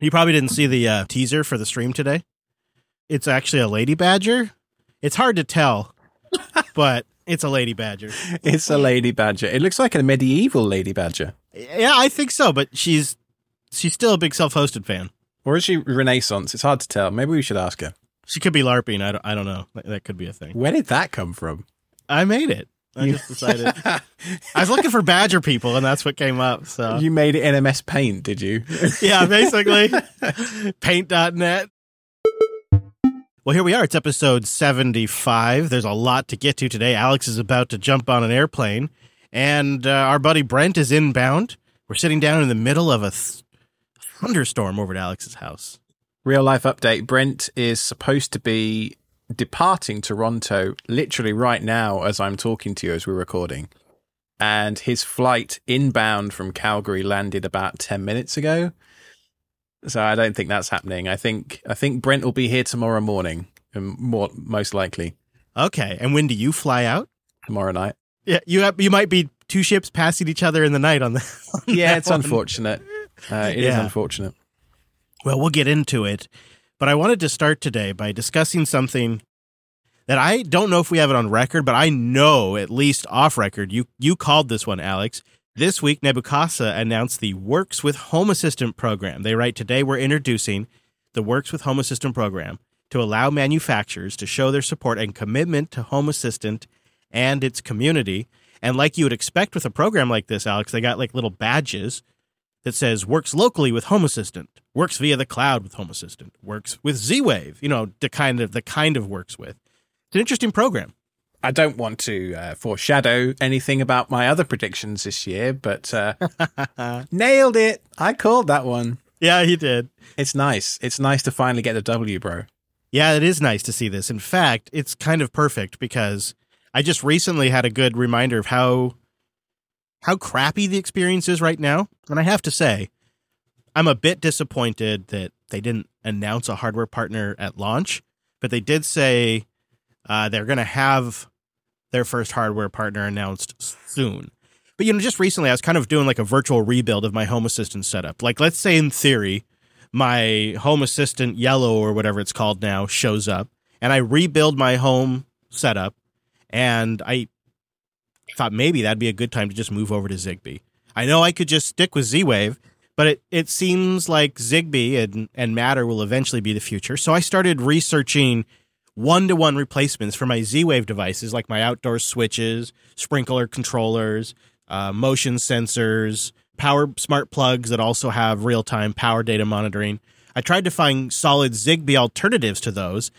You probably didn't see the uh, teaser for the stream today. It's actually a lady badger. It's hard to tell, but it's a lady badger. It's a lady badger. It looks like a medieval lady badger. Yeah, I think so, but she's she's still a big self-hosted fan. Or is she Renaissance? It's hard to tell. Maybe we should ask her. She could be LARPing. I don't, I don't know. That, that could be a thing. Where did that come from? I made it. I just decided. I was looking for badger people, and that's what came up. So You made it in MS Paint, did you? yeah, basically paint.net. Well, here we are. It's episode 75. There's a lot to get to today. Alex is about to jump on an airplane, and uh, our buddy Brent is inbound. We're sitting down in the middle of a th- thunderstorm over at Alex's house. Real life update. Brent is supposed to be departing Toronto literally right now as I'm talking to you as we're recording. And his flight inbound from Calgary landed about 10 minutes ago. So I don't think that's happening. I think I think Brent will be here tomorrow morning, um, more most likely Okay, and when do you fly out? tomorrow night. Yeah, you have, you might be two ships passing each other in the night on the. on Yeah, it's one. unfortunate. Uh, it is Yeah. unfortunate. Well, we'll get into it. But I wanted to start today by discussing something that I don't know if we have it on record, but I know at least off record. You you called this one, Alex. This week, Nabu Casa announced the Works with Home Assistant program. They write today we're introducing the Works with Home Assistant program to allow manufacturers to show their support and commitment to Home Assistant and its community. And like you would expect with a program like this, Alex, they got like little badges that says works locally with Home Assistant, works via the cloud with Home Assistant, works with Z-Wave, you know, the kind of the kind of works with. It's an interesting program. I don't want to uh, foreshadow anything about my other predictions this year, but uh, nailed it. I called that one. Yeah, he did. It's nice. It's nice to finally get the W, bro. Yeah, it is nice to see this. In fact, it's kind of perfect because I just recently had a good reminder of how how crappy the experience is right now. And I have to say, I'm a bit disappointed that they didn't announce a hardware partner at launch, but they did say uh, they're going to have their first hardware partner announced soon. But you know, just recently I was kind of doing like a virtual rebuild of my Home Assistant setup. Like, let's say in theory, my Home Assistant Yellow or whatever it's called now shows up, and I rebuild my home setup, and I thought maybe that'd be a good time to just move over to Zigbee. I know I could just stick with Z Wave, but it, it seems like Zigbee and, and Matter will eventually be the future. So I started researching one to one replacements for my Z Wave devices, like my outdoor switches, sprinkler controllers, uh, motion sensors, power smart plugs that also have real time power data monitoring. I tried to find solid Zigbee alternatives to those,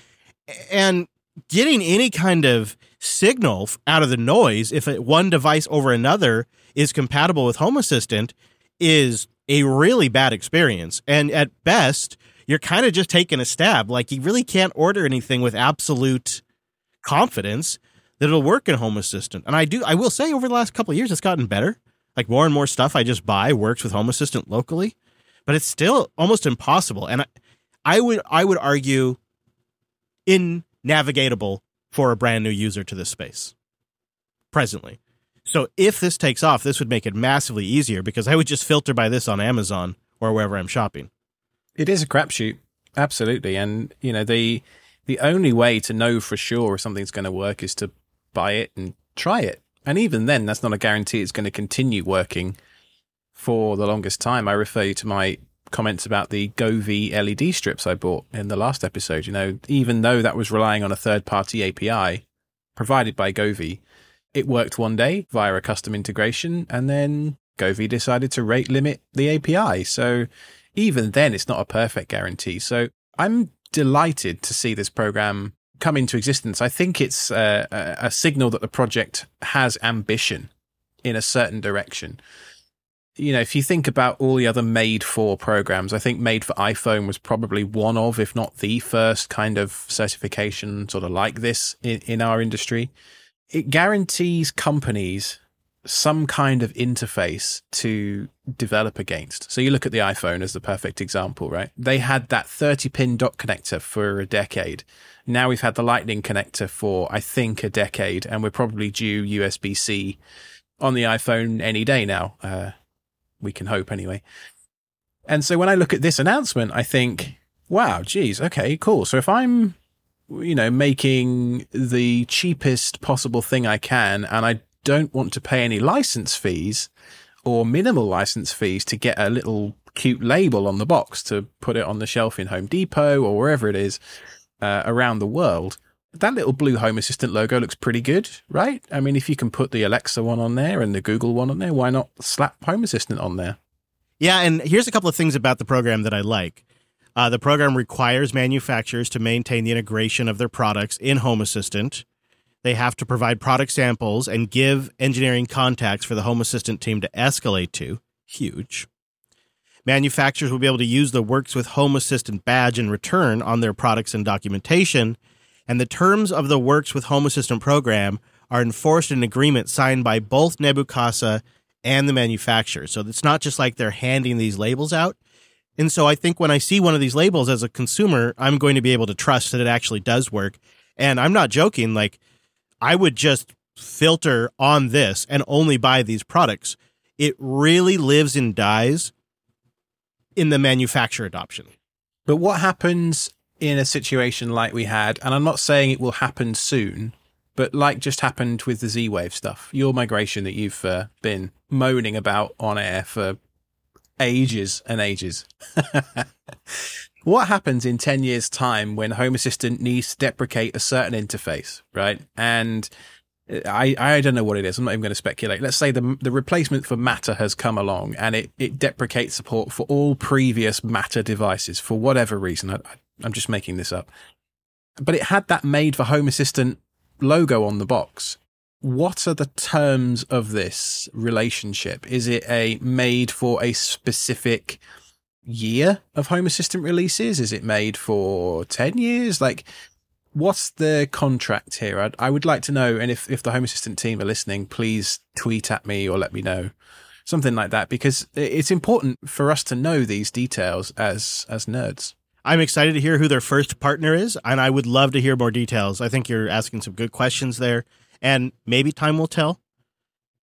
and getting any kind of signal out of the noise if one device over another is compatible with Home Assistant is a really bad experience. And at best, you're kind of just taking a stab. Like you really can't order anything with absolute confidence that it'll work in Home Assistant. And I do, I will say, over the last couple of years, it's gotten better. Like more and more stuff I just buy works with Home Assistant locally, but it's still almost impossible. And I, I would, I would argue, innavigatable for a brand new user to this space presently. So if this takes off, this would make it massively easier because I would just filter by this on Amazon or wherever I'm shopping. It is a crapshoot, absolutely. And you know the the only way to know for sure if something's going to work is to buy it and try it. And even then, that's not a guarantee it's going to continue working for the longest time. I refer you to my comments about the Govee LED strips I bought in the last episode. You know, even though that was relying on a third party API provided by Govee, it worked one day via a custom integration, and then Govee decided to rate limit the API. So even then, it's not a perfect guarantee. So I'm delighted to see this program come into existence. I think it's uh, a, a signal that the project has ambition in a certain direction. You know, if you think about all the other made for programs, I think made for iPhone was probably one of, if not the first kind of certification sort of like this in, in our industry. It guarantees companies some kind of interface to develop against. So you look at the iPhone as the perfect example, right? They had that 30 pin dock connector for a decade. Now we've had the lightning connector for, I think, a decade, and we're probably due USB C on the iPhone any day now. Uh, we can hope anyway. And so when I look at this announcement, I think, wow, geez, okay, cool. So if I'm, you know, making the cheapest possible thing I can and I don't want to pay any license fees or minimal license fees to get a little cute label on the box to put it on the shelf in Home Depot or wherever it is uh, around the world, that little blue Home Assistant logo looks pretty good, right? I mean, if you can put the Alexa one on there and the Google one on there, why not slap Home Assistant on there? Yeah, and here's a couple of things about the program that I like. Uh, the program requires manufacturers to maintain the integration of their products in Home Assistant. They have to provide product samples and give engineering contacts for the Home Assistant team to escalate to. Huge. Manufacturers will be able to use the Works with Home Assistant badge in return on their products and documentation. And the terms of the Works with Home Assistant program are enforced in an agreement signed by both Nabu Casa and the manufacturer. So it's not just like they're handing these labels out. And so I think when I see one of these labels as a consumer, I'm going to be able to trust that it actually does work. And I'm not joking. Like, I would just filter on this and only buy these products. It really lives and dies in the manufacturer adoption. But what happens in a situation like we had, and I'm not saying it will happen soon, but like just happened with the Z Wave stuff, your migration that you've uh, been moaning about on air for ages and ages. what happens in 10 years' time when Home Assistant needs to deprecate a certain interface, right? And I, I don't know what it is. I'm not even going to speculate. Let's say the the replacement for Matter has come along and it, it deprecates support for all previous Matter devices for whatever reason. I, I'm just making this up. But it had that made for Home Assistant logo on the box. What are the terms of this relationship? Is it a made for a specific year of Home Assistant releases? Is it made for 10 years? Like, what's the contract here? I'd, I would like to know. And if, if the Home Assistant team are listening, please tweet at me or let me know. Something like that, because it's important for us to know these details as as nerds. I'm excited to hear who their first partner is, and I would love to hear more details. I think you're asking some good questions there, and maybe time will tell.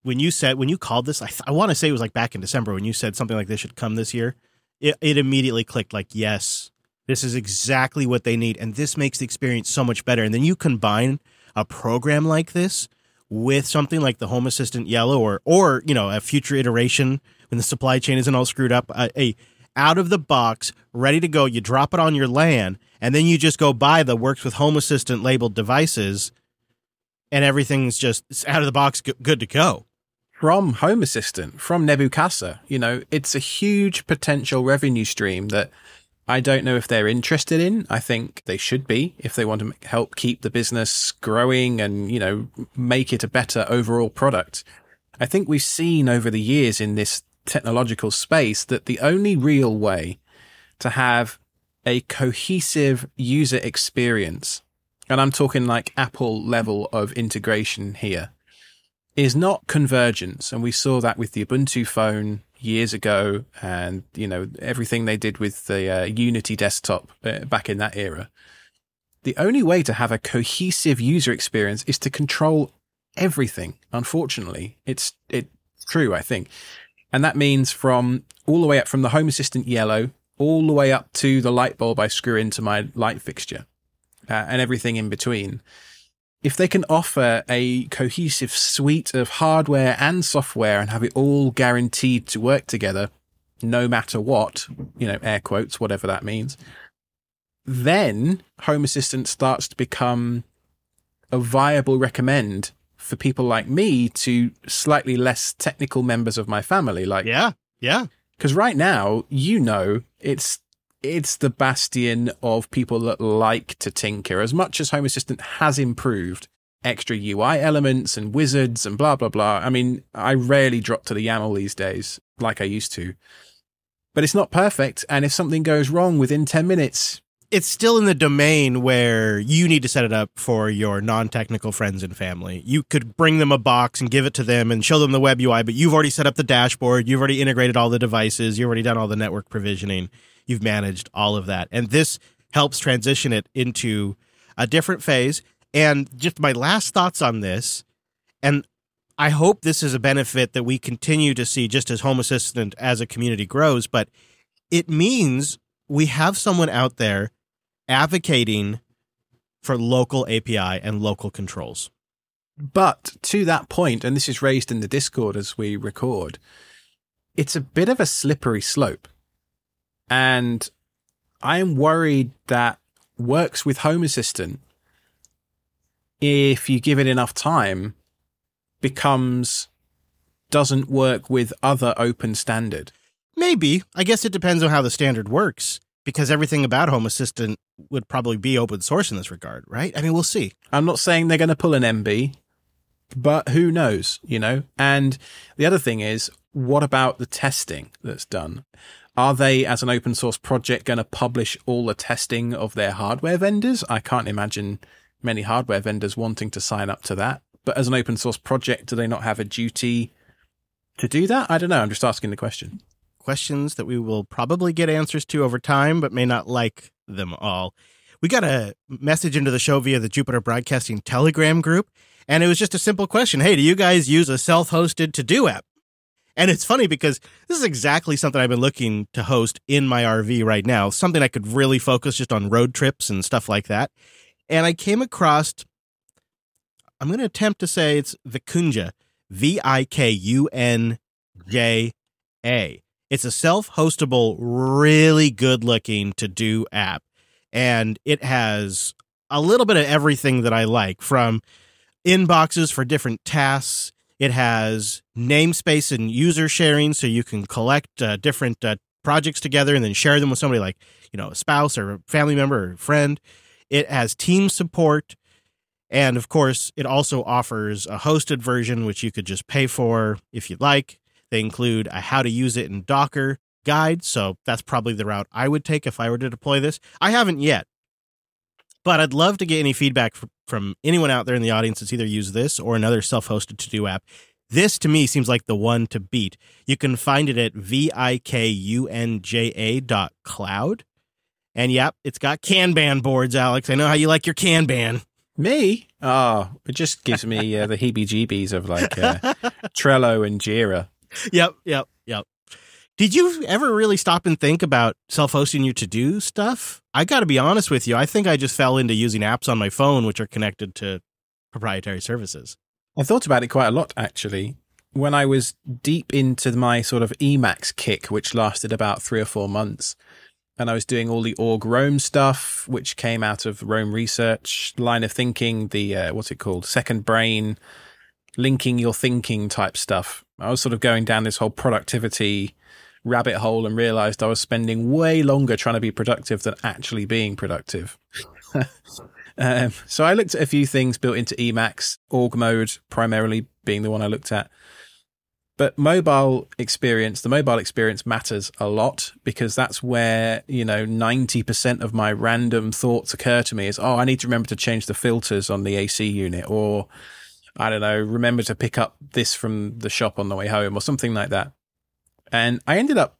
When you said when you called this, I, th- I want to say it was like back in December when you said something like this should come this year. It, it immediately clicked. Like, yes, this is exactly what they need. And this makes the experience so much better. And then you combine a program like this with something like the Home Assistant Yellow or, or, you know, a future iteration when the supply chain isn't all screwed up, uh, a, a out of the box, ready to go. You drop it on your LAN and then you just go buy the works with Home Assistant labeled devices and everything's just out of the box, good to go from Home Assistant, from Nabu Casa. You know, it's a huge potential revenue stream that I don't know if they're interested in. I think they should be if they want to help keep the business growing and, you know, make it a better overall product. I think we've seen over the years in this technological space that the only real way to have a cohesive user experience, and I'm talking like Apple level of integration here, is not convergence. And we saw that with the Ubuntu phone years ago and you know everything they did with the uh, unity desktop uh, back in that era. The only way to have a cohesive user experience is to control everything. Unfortunately it's it's true i think and that means from all the way up from the home assistant yellow all the way up to the light bulb i screw into my light fixture uh, and everything in between. If they can offer a cohesive suite of hardware and software and have it all guaranteed to work together, no matter what, you know, air quotes, whatever that means, then Home Assistant starts to become a viable recommend for people like me to slightly less technical members of my family. Like, yeah, yeah. Because right now, you know, it's it's the bastion of people that like to tinker. As much as Home Assistant has improved extra UI elements and wizards and blah, blah, blah. I mean, I rarely drop to the YAML these days like I used to. But it's not perfect. And if something goes wrong within 10 minutes, it's still in the domain where you need to set it up for your non-technical friends and family. You could bring them a box and give it to them and show them the web UI, but you've already set up the dashboard, you've already integrated all the devices, you've already done all the network provisioning you've managed all of that. And this helps transition it into a different phase. And just my last thoughts on this, and I hope this is a benefit that we continue to see just as Home Assistant as a community grows, but it means we have someone out there advocating for local API and local controls. But to that point, and this is raised in the Discord as we record, it's a bit of a slippery slope. And I am worried that works with Home Assistant, if you give it enough time, becomes doesn't work with other open standard. Maybe. I guess it depends on how the standard works because everything about Home Assistant would probably be open source in this regard, right? I mean, we'll see. I'm not saying they're going to pull an MB, but who knows, you know? And the other thing is, what about the testing that's done? Are they, as an open source project, going to publish all the testing of their hardware vendors? I can't imagine many hardware vendors wanting to sign up to that. But as an open source project, do they not have a duty to do that? I don't know. I'm just asking the question. Questions that we will probably get answers to over time, but may not like them all. We got a message into the show via the Jupiter Broadcasting Telegram group, and it was just a simple question Hey, do you guys use a self hosted to do app? And it's funny because this is exactly something I've been looking to host in my RV right now, something I could really focus just on road trips and stuff like that. And I came across, I'm going to attempt to say it's Vikunja, V I K U N J A. It's a self hostable, really good looking to do app. And it has a little bit of everything that I like from inboxes for different tasks. It has namespace and user sharing so you can collect uh, different uh, projects together and then share them with somebody like, you know, a spouse or a family member or friend. It has team support. And of course, it also offers a hosted version, which you could just pay for if you'd like. They include a how to use it in Docker guide. So that's probably the route I would take if I were to deploy this. I haven't yet, but I'd love to get any feedback from anyone out there in the audience that's either used this or another self hosted to do app. This to me seems like the one to beat. You can find it at V-I-K-U-N-J-A dot cloud. And yep, it's got Kanban boards, Alex. I know how you like your Kanban. Me? Oh, it just gives me uh, the heebie jeebies of like uh, Trello and Jira. Yep, yep, yep. Did you ever really stop and think about self hosting your to do stuff? I got to be honest with you. I think I just fell into using apps on my phone, which are connected to proprietary services. I thought about it quite a lot, actually. When I was deep into my sort of Emacs kick, which lasted about three or four months, and I was doing all the org-roam stuff, which came out of Roam Research line of thinking, the uh, what's it called, second brain, linking your thinking type stuff. I was sort of going down this whole productivity rabbit hole and realized I was spending way longer trying to be productive than actually being productive. um, so I looked at a few things built into Emacs, org mode primarily being the one I looked at. But mobile experience, the mobile experience matters a lot because that's where, you know, 90% of my random thoughts occur to me is, oh, I need to remember to change the filters on the AC unit or I don't know, remember to pick up this from the shop on the way home or something like that. And I ended up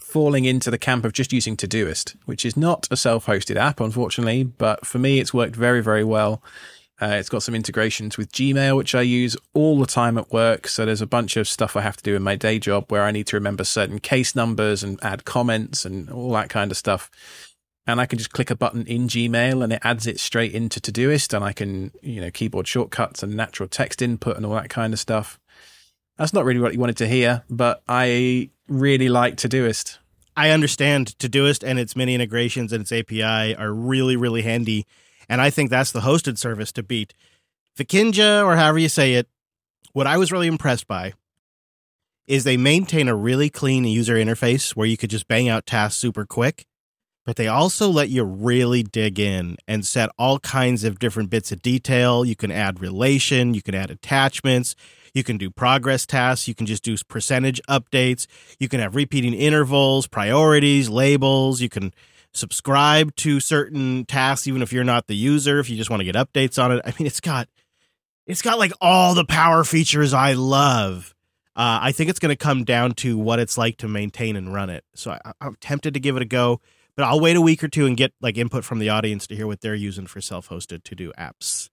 falling into the camp of just using Todoist, which is not a self hosted app, unfortunately, but for me, it's worked very, very well. Uh, it's got some integrations with Gmail, which I use all the time at work. So there's a bunch of stuff I have to do in my day job where I need to remember certain case numbers and add comments and all that kind of stuff. And I can just click a button in Gmail and it adds it straight into Todoist. And I can, you know, keyboard shortcuts and natural text input and all that kind of stuff. That's not really what you wanted to hear, but I really like Todoist. I understand Todoist and its many integrations and its API are really, really handy and I think that's the hosted service to beat. Vikinja, or however you say it, what I was really impressed by is they maintain a really clean user interface where you could just bang out tasks super quick, but they also let you really dig in and set all kinds of different bits of detail. You can add relation, you can add attachments, you can do progress tasks, you can just do percentage updates, you can have repeating intervals, priorities, labels, you can subscribe to certain tasks, even if you're not the user, if you just want to get updates on it. I mean, it's got it's got like all the power features I love. Uh, I think it's going to come down to what it's like to maintain and run it. So I, I'm tempted to give it a go, but I'll wait a week or two and get like input from the audience to hear what they're using for self-hosted to do apps.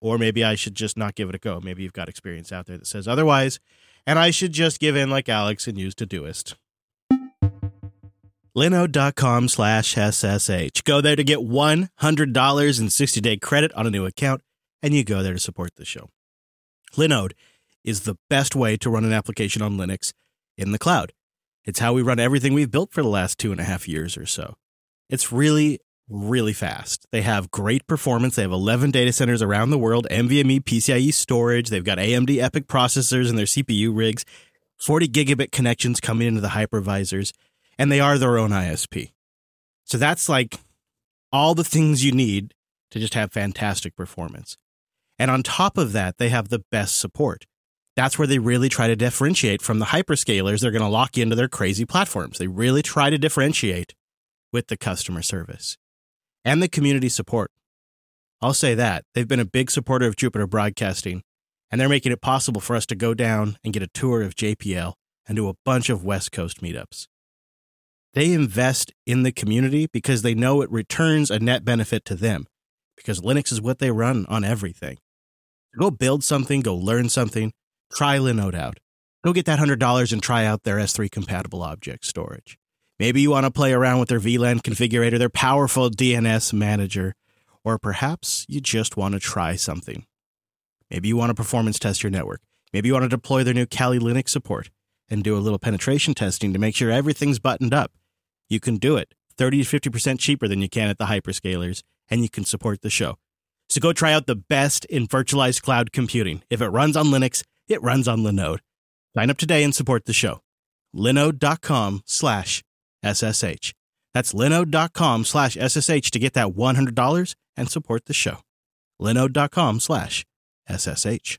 Or maybe I should just not give it a go. Maybe you've got experience out there that says otherwise, and I should just give in like Alex and use Todoist. Linode.com slash SSH. Go there to get $100 in 60 day credit on a new account, and you go there to support the show. Linode is the best way to run an application on Linux in the cloud. It's how we run everything we've built for the last two and a half years or so. It's really, really fast. They have great performance. They have 11 data centers around the world, NVMe PCIe storage. They've got AMD EPYC processors in their CPU rigs, 40 gigabit connections coming into the hypervisors and they are their own ISP. So that's like all the things you need to just have fantastic performance. And on top of that, they have the best support. That's where they really try to differentiate from the hyperscalers. They're going to lock you into their crazy platforms. They really try to differentiate with the customer service and the community support. I'll say that. They've been a big supporter of Jupiter Broadcasting, and they're making it possible for us to go down and get a tour of JPL and do a bunch of West Coast meetups. They invest in the community because they know it returns a net benefit to them because Linux is what they run on everything. Go build something, go learn something, try Linode out. Go get that $100 and try out their S3 compatible object storage. Maybe you want to play around with their VLAN configurator, their powerful DNS manager, or perhaps you just want to try something. Maybe you want to performance test your network. Maybe you want to deploy their new Kali Linux support and do a little penetration testing to make sure everything's buttoned up you can do it 30 to 50% cheaper than you can at the hyperscalers, and you can support the show. So go try out the best in virtualized cloud computing. If it runs on Linux, it runs on Linode. Sign up today and support the show. Linode.com slash SSH. That's linode.com slash SSH to get that $100 and support the show. Linode.com slash SSH.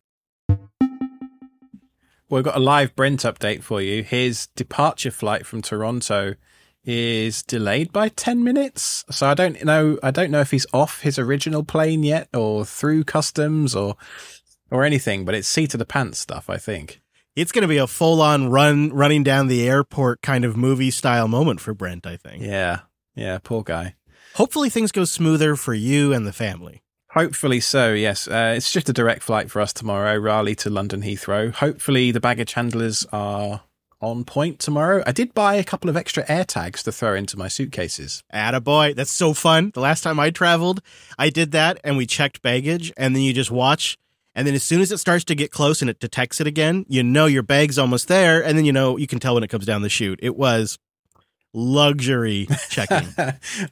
Well, we've got a live Brent update for you. His departure flight from Toronto is delayed by 10 minutes. So I don't know I don't know if he's off his original plane yet or through customs or or anything, but it's seat of the pants stuff, I think. It's going to be a full-on run running down the airport kind of movie style moment for Brent, I think. Yeah. Yeah, poor guy. Hopefully things go smoother for you and the family. Hopefully so, yes. Uh, it's just a direct flight for us tomorrow, Raleigh to London Heathrow. Hopefully the baggage handlers are on point tomorrow. I did buy a couple of extra air tags to throw into my suitcases. Attaboy. That's so fun. The last time I traveled, I did that and we checked baggage and then you just watch. And then as soon as it starts to get close and it detects it again, you know your bag's almost there. And then you know you can tell when it comes down the chute. It was luxury checking.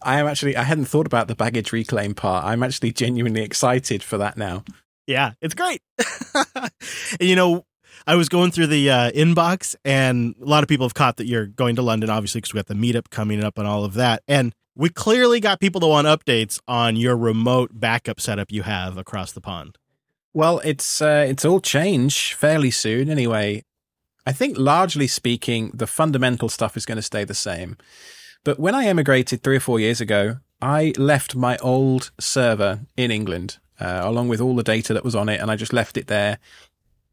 I am actually, I hadn't thought about the baggage reclaim part. I'm actually genuinely excited for that now. Yeah, it's great. and you know, I was going through the uh, inbox, and a lot of people have caught that you're going to London, obviously, because we got the meetup coming up and all of that. And we clearly got people that want updates on your remote backup setup you have across the pond. Well, it's uh, it's all change fairly soon, anyway. I think, largely speaking, the fundamental stuff is going to stay the same. But when I emigrated three or four years ago, I left my old server in England, uh, along with all the data that was on it, and I just left it there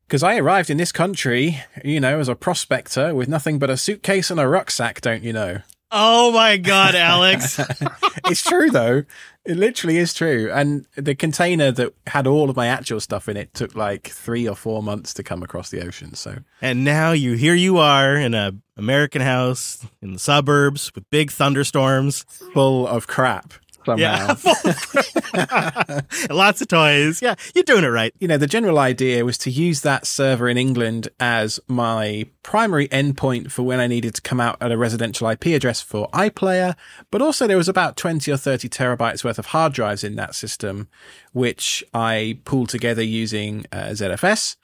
because I arrived in this country, you know, as a prospector with nothing but a suitcase and a rucksack, don't you know? Oh my God, Alex. it's true, though. It literally is true. And the container that had all of my actual stuff in it took like three or four months to come across the ocean. So, and now you here you are in a American house in the suburbs with big thunderstorms, full of crap somehow. Yeah. Lots of toys. Yeah, you're doing it right. You know, the general idea was to use that server in England as my primary endpoint for when I needed to come out at a residential IP address for iPlayer, but also there was about 20 or 30 terabytes worth of hard drives in that system, which I pulled together using uh, ZFS.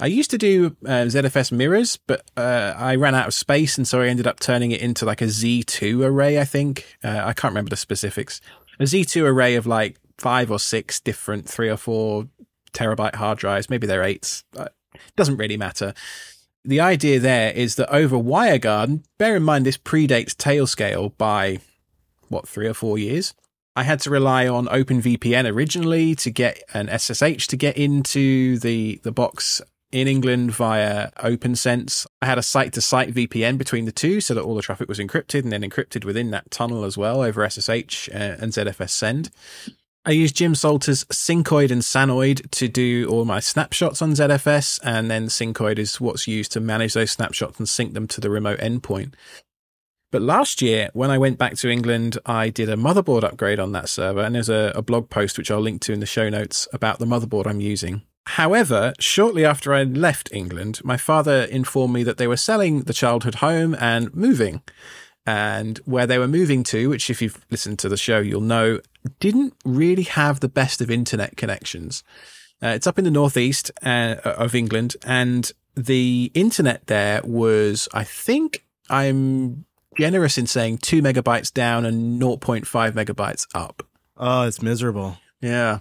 I used to do uh, ZFS mirrors, but uh, I ran out of space, and so I ended up turning it into like a Z2 array. I think uh, I can't remember the specifics a Z2 array of like five or six different three or four terabyte hard drives. Maybe they're eights. Uh, doesn't really matter. The idea there is that over WireGuard, bear in mind this predates Tailscale by what, three or four years? I had to rely on OpenVPN originally to get an SSH to get into the, the box in England via OPNsense. I had a site to site VPN between the two so that all the traffic was encrypted and then encrypted within that tunnel as well over SSH uh, and ZFS send. I used Jim Salter's Syncoid and Sanoid to do all my snapshots on ZFS, and then Syncoid is what's used to manage those snapshots and sync them to the remote endpoint. But last year, when I went back to England, I did a motherboard upgrade on that server, and there's a, a blog post which I'll link to in the show notes about the motherboard I'm using. However, shortly after I left England, my father informed me that they were selling the childhood home and moving. And where they were moving to, which if you've listened to the show, you'll know, didn't really have the best of internet connections. Uh, it's up in the northeast uh, of England, and the internet there was, I think, I'm generous in saying two megabytes down and 0.5 megabytes up. Oh, it's miserable. Yeah.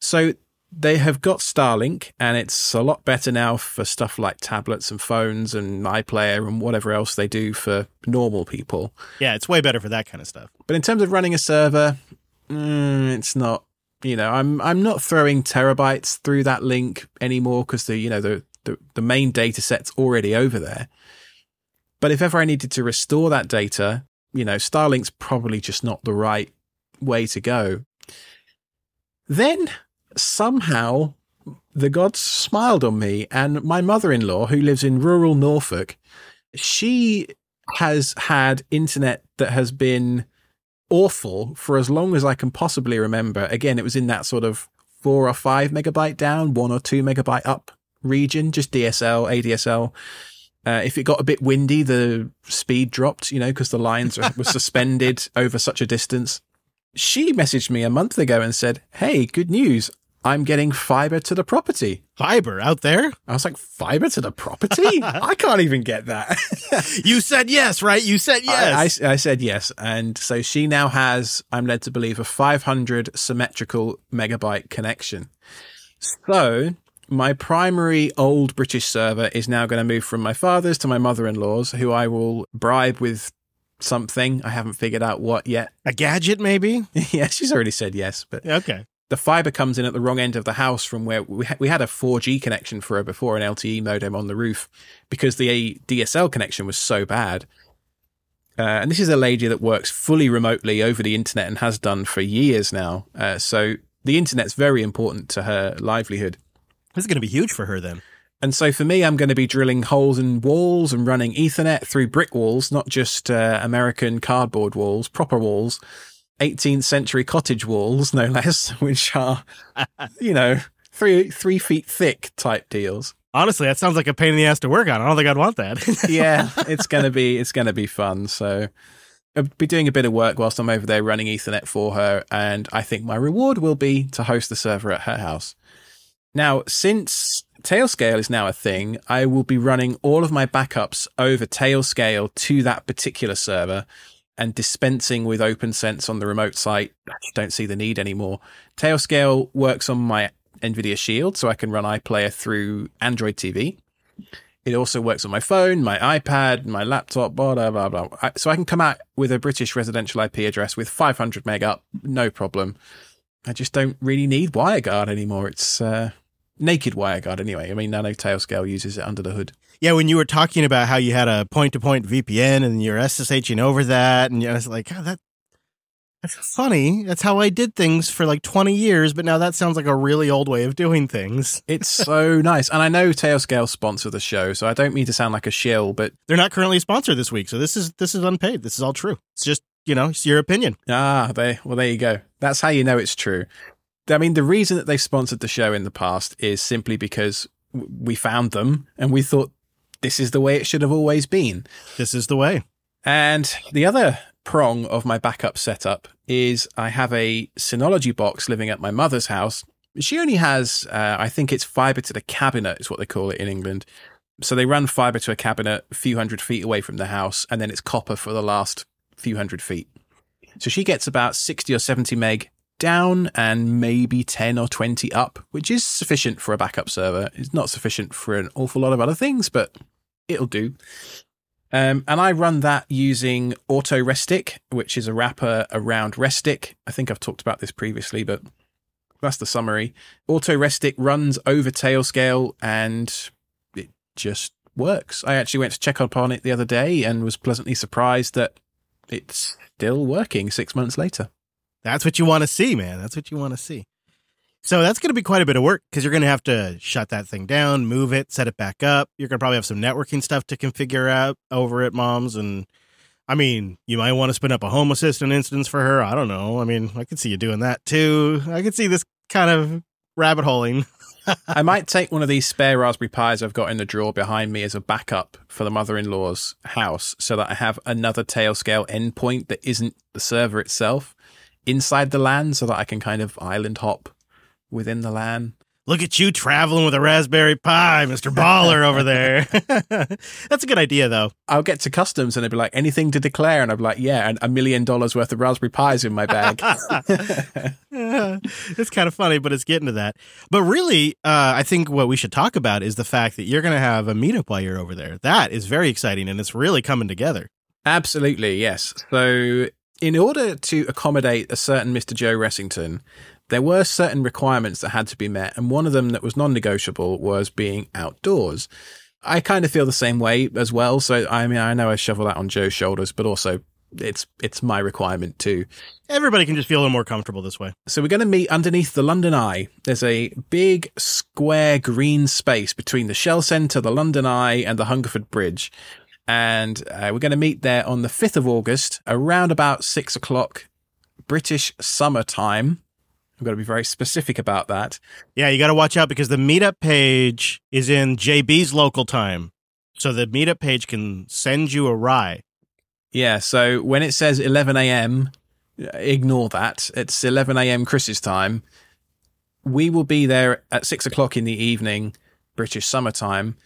So they have got Starlink, and it's a lot better now for stuff like tablets and phones and iPlayer and whatever else they do for normal people. Yeah, it's way better for that kind of stuff. But in terms of running a server, mm, it's not. You know, I'm I'm not throwing terabytes through that link anymore because the you know the, the the main data set's already over there. But if ever I needed to restore that data, you know, Starlink's probably just not the right way to go. Then somehow the gods smiled on me and my mother-in-law who lives in rural Norfolk she has had internet that has been awful for as long as I can possibly remember. Again it was in that sort of 4 or 5 megabyte down 1 or 2 megabyte up region just DSL ADSL uh, if it got a bit windy the speed dropped you know because the lines were suspended over such a distance. She messaged me a month ago and said, Hey, good news. I'm getting fiber to the property. Fiber out there? I was like, fiber to the property? I can't even get that. you said yes, right? You said yes. I, I, I, said yes. And so she now has, I'm led to believe, a 500 symmetrical megabyte connection. So my primary old British server is now going to move from my father's to my mother in law's, who I will bribe with something. I haven't figured out what yet. A gadget, maybe? yeah, she's already said yes. But okay the fiber comes in at the wrong end of the house from where we, ha- we had a 4G connection for her before an LTE modem on the roof because the DSL connection was so bad. Uh, and this is a lady that works fully remotely over the internet and has done for years now. Uh, so the internet's very important to her livelihood. This is going to be huge for her then. And so for me, I'm going to be drilling holes in walls and running Ethernet through brick walls, not just uh, American cardboard walls, proper walls. 18th century cottage walls, no less, which are, you know, three three feet thick type deals. Honestly, that sounds like a pain in the ass to work on. I don't think I'd want that. yeah, it's gonna be it's gonna be fun. So I'll be doing a bit of work whilst I'm over there running Ethernet for her, and I think my reward will be to host the server at her house. Now, since Tailscale is now a thing, I will be running all of my backups over Tailscale to that particular server and dispensing with OPNsense on the remote site, I just don't see the need anymore. Tailscale works on my NVIDIA Shield, so I can run iPlayer through Android TV. It also works on my phone, my iPad, my laptop, blah, blah, blah, blah. So I can come out with a British residential IP address with 500 meg up, no problem. I just don't really need WireGuard anymore. It's uh, naked WireGuard anyway. I mean, Nano Tailscale uses it under the hood. Yeah, when you were talking about how you had a point to point VPN and you're SSHing over that, and I was like, God, that that's funny. That's how I did things for like 20 years, but now that sounds like a really old way of doing things. It's so nice. And I know Tailscale sponsor the show, so I don't mean to sound like a shill, but they're not currently sponsored this week. So this is this is unpaid. This is all true. It's just, you know, it's your opinion. Ah, they well there you go. That's how you know it's true. I mean, the reason that they've sponsored the show in the past is simply because we found them and we thought this is the way it should have always been. This is the way. And the other prong of my backup setup is I have a Synology box living at my mother's house. She only has, uh, I think it's fiber to the cabinet, is what they call it in England. So they run fiber to a cabinet a few hundred feet away from the house, and then it's copper for the last few hundred feet. So she gets about 60 or 70 meg down and maybe 10 or 20 up, which is sufficient for a backup server. It's not sufficient for an awful lot of other things, but it'll do. Um, and I run that using AutoRestic, which is a wrapper around Restic. I think I've talked about this previously, but that's the summary. AutoRestic runs over Tailscale and it just works. I actually went to check up on it the other day and was pleasantly surprised that it's still working six months later. That's what you want to see, man. That's what you want to see. So that's going to be quite a bit of work because you're going to have to shut that thing down, move it, set it back up. You're going to probably have some networking stuff to configure out over at mom's and I mean, you might want to spin up a home assistant instance for her. I don't know. I mean, I could see you doing that too. I could see this kind of rabbit holing. I might take one of these spare Raspberry Pis I've got in the drawer behind me as a backup for the mother in law's house so that I have another Tailscale endpoint that isn't the server itself inside the LAN so that I can kind of island hop within the land. Look at you traveling with a Raspberry Pi, Mr. Baller over there. That's a good idea, though. I'll get to customs and they'd be like, anything to declare? And I'd be like, yeah, and a million dollars worth of Raspberry Pis in my bag. it's kind of funny, but it's getting to that. But really, uh, I think what we should talk about is the fact that you're going to have a meetup while you're over there. That is very exciting, and it's really coming together. Absolutely, yes. So, in order to accommodate a certain Mr. Joe Ressington, there were certain requirements that had to be met, and one of them that was non negotiable was being outdoors. I kind of feel the same way as well. So I mean, I know I shovel that on Joe's shoulders, but also it's it's my requirement too. Everybody can just feel a little more comfortable this way. So we're going to meet underneath the London Eye. There's a big square green space between the Shell Centre, the London Eye, and the Hungerford Bridge. And uh, we're going to meet there on the 5th of August, around about six o'clock British summer time. I've got to be very specific about that. Yeah, you got to watch out because the meetup page is in JB's local time. So the meetup page can send you a rye. Yeah, so when it says 11 a.m., ignore that. It's 11 a.m. Chris's time. We will be there at six o'clock in the evening, British summertime,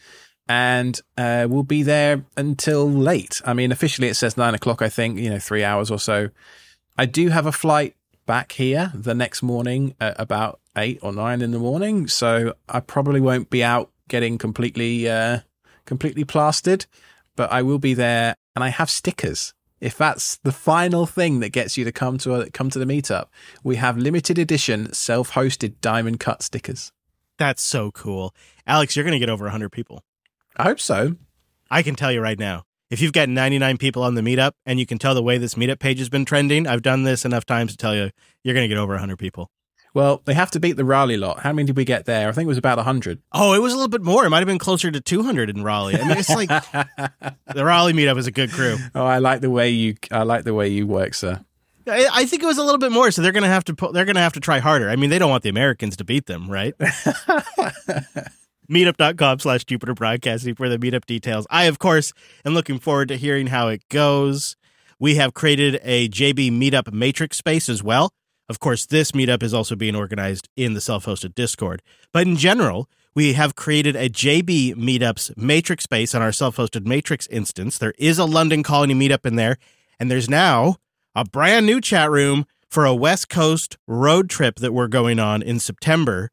and uh, we'll be there until late. I mean, officially it says nine o'clock, I think, you know, three hours or so. I do have a flight back here the next morning at about eight or nine in the morning. So I probably won't be out getting completely, uh, completely plastered, but I will be there and I have stickers. If that's the final thing that gets you to come to a, come to the meetup, we have limited edition self-hosted diamond cut stickers. That's so cool. Alex, you're going to get over 100 people. I hope so. I can tell you right now if you've got 99 people on the meetup and you can tell the way this meetup page has been trending, I've done this enough times to tell you you're going to get over 100 people. Well, they have to beat the Raleigh lot. How many did we get there? I think it was about 100. Oh, it was a little bit more. It might have been closer to 200 in Raleigh. I mean, it's like the Raleigh meetup is a good crew. Oh, I like the way you I like the way you work, sir. I, I think it was a little bit more, so they're going to have to they're going to have to try harder. I mean, they don't want the Americans to beat them, right? meetup.com slash Jupiter Broadcasting for the meetup details. I, of course, am looking forward to hearing how it goes. We have created a JB Meetup Matrix space as well. Of course, this meetup is also being organized in the self hosted Discord. But in general, we have created a JB Meetups Matrix space on our self hosted Matrix instance. There is a London Colony meetup in there, and there's now a brand new chat room for a West Coast road trip that we're going on in September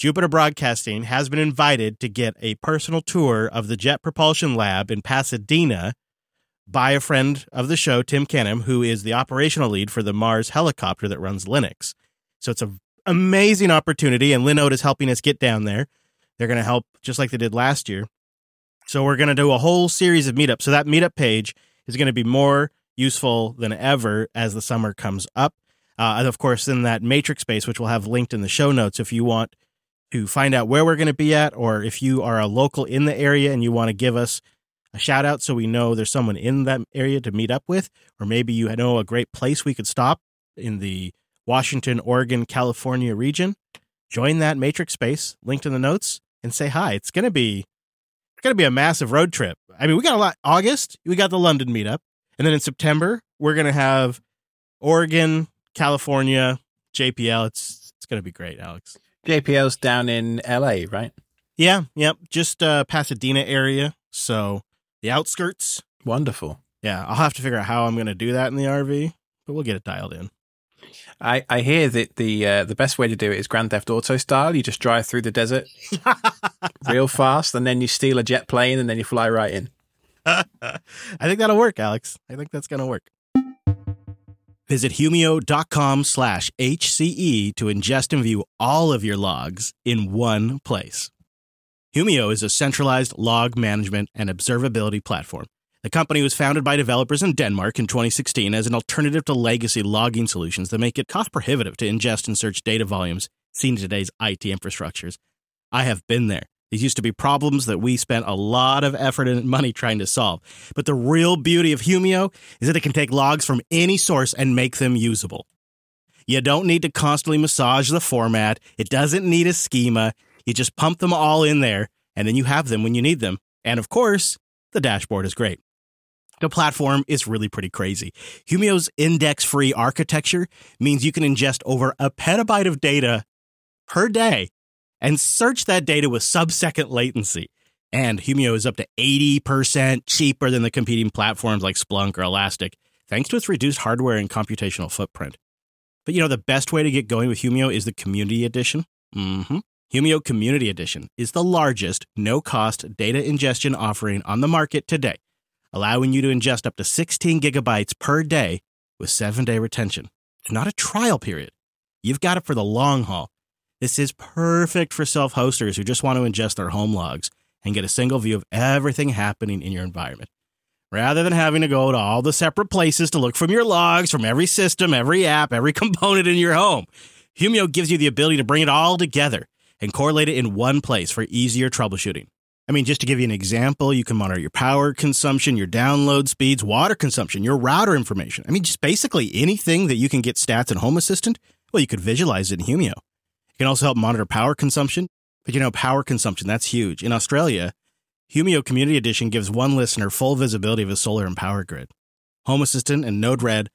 Jupiter Broadcasting has been invited to get a personal tour of the Jet Propulsion Lab in Pasadena by a friend of the show, Tim Canham, who is the operational lead for the Mars helicopter that runs Linux. So it's an amazing opportunity, and Linode is helping us get down there. They're going to help just like they did last year. So we're going to do a whole series of meetups. So that meetup page is going to be more useful than ever as the summer comes up. Uh, and of course, in that matrix space, which we'll have linked in the show notes, if you want to find out where we're going to be at, or if you are a local in the area and you want to give us a shout out so we know there's someone in that area to meet up with, or maybe you know a great place we could stop in the Washington, Oregon, California region, join that matrix space, linked in the notes, and say hi. It's gonna be it's gonna be a massive road trip. I mean, we got a lot August, we got the London meetup, and then in September, we're gonna have Oregon, California, JPL. It's it's gonna be great, Alex. JPL's down in LA, right? Yeah, yep. Just uh Pasadena area. So the outskirts. Wonderful. Yeah, I'll have to figure out how I'm gonna do that in the RV, but we'll get it dialed in. I, I hear that the uh, the best way to do it is Grand Theft Auto style. You just drive through the desert real fast, and then you steal a jet plane, and then you fly right in. I think that'll work, Alex. I think that's gonna work. Visit humio.com slash HCE to ingest and view all of your logs in one place. Humio is a centralized log management and observability platform. The company was founded by developers in Denmark in 2016 as an alternative to legacy logging solutions that make it cost prohibitive to ingest and search data volumes seen in today's IT infrastructures. I have been there. These used to be problems that we spent a lot of effort and money trying to solve. But the real beauty of Humio is that it can take logs from any source and make them usable. You don't need to constantly massage the format. It doesn't need a schema. You just pump them all in there, and then you have them when you need them. And of course, the dashboard is great. The platform is really pretty crazy. Humio's index free architecture means you can ingest over a petabyte of data per day and search that data with sub second latency. And Humio is up to 80% cheaper than the competing platforms like Splunk or Elastic, thanks to its reduced hardware and computational footprint. But you know, the best way to get going with Humio is the Community Edition. Mm-hmm. Humio Community Edition is the largest no cost data ingestion offering on the market today, allowing you to ingest up to 16 gigabytes per day with seven day retention. It's not a trial period. You've got it for the long haul. This is perfect for self hosters who just want to ingest their home logs and get a single view of everything happening in your environment. Rather than having to go to all the separate places to look from your logs from every system, every app, every component in your home, Humio gives you the ability to bring it all together and correlate it in one place for easier troubleshooting. I mean, just to give you an example, you can monitor your power consumption, your download speeds, water consumption, your router information. I mean, just basically anything that you can get stats in Home Assistant, well, you could visualize it in Humio. Can also help monitor power consumption. But you know, power consumption, that's huge. In Australia, Humio Community Edition gives one listener full visibility of his solar and power grid. Home Assistant and Node-RED,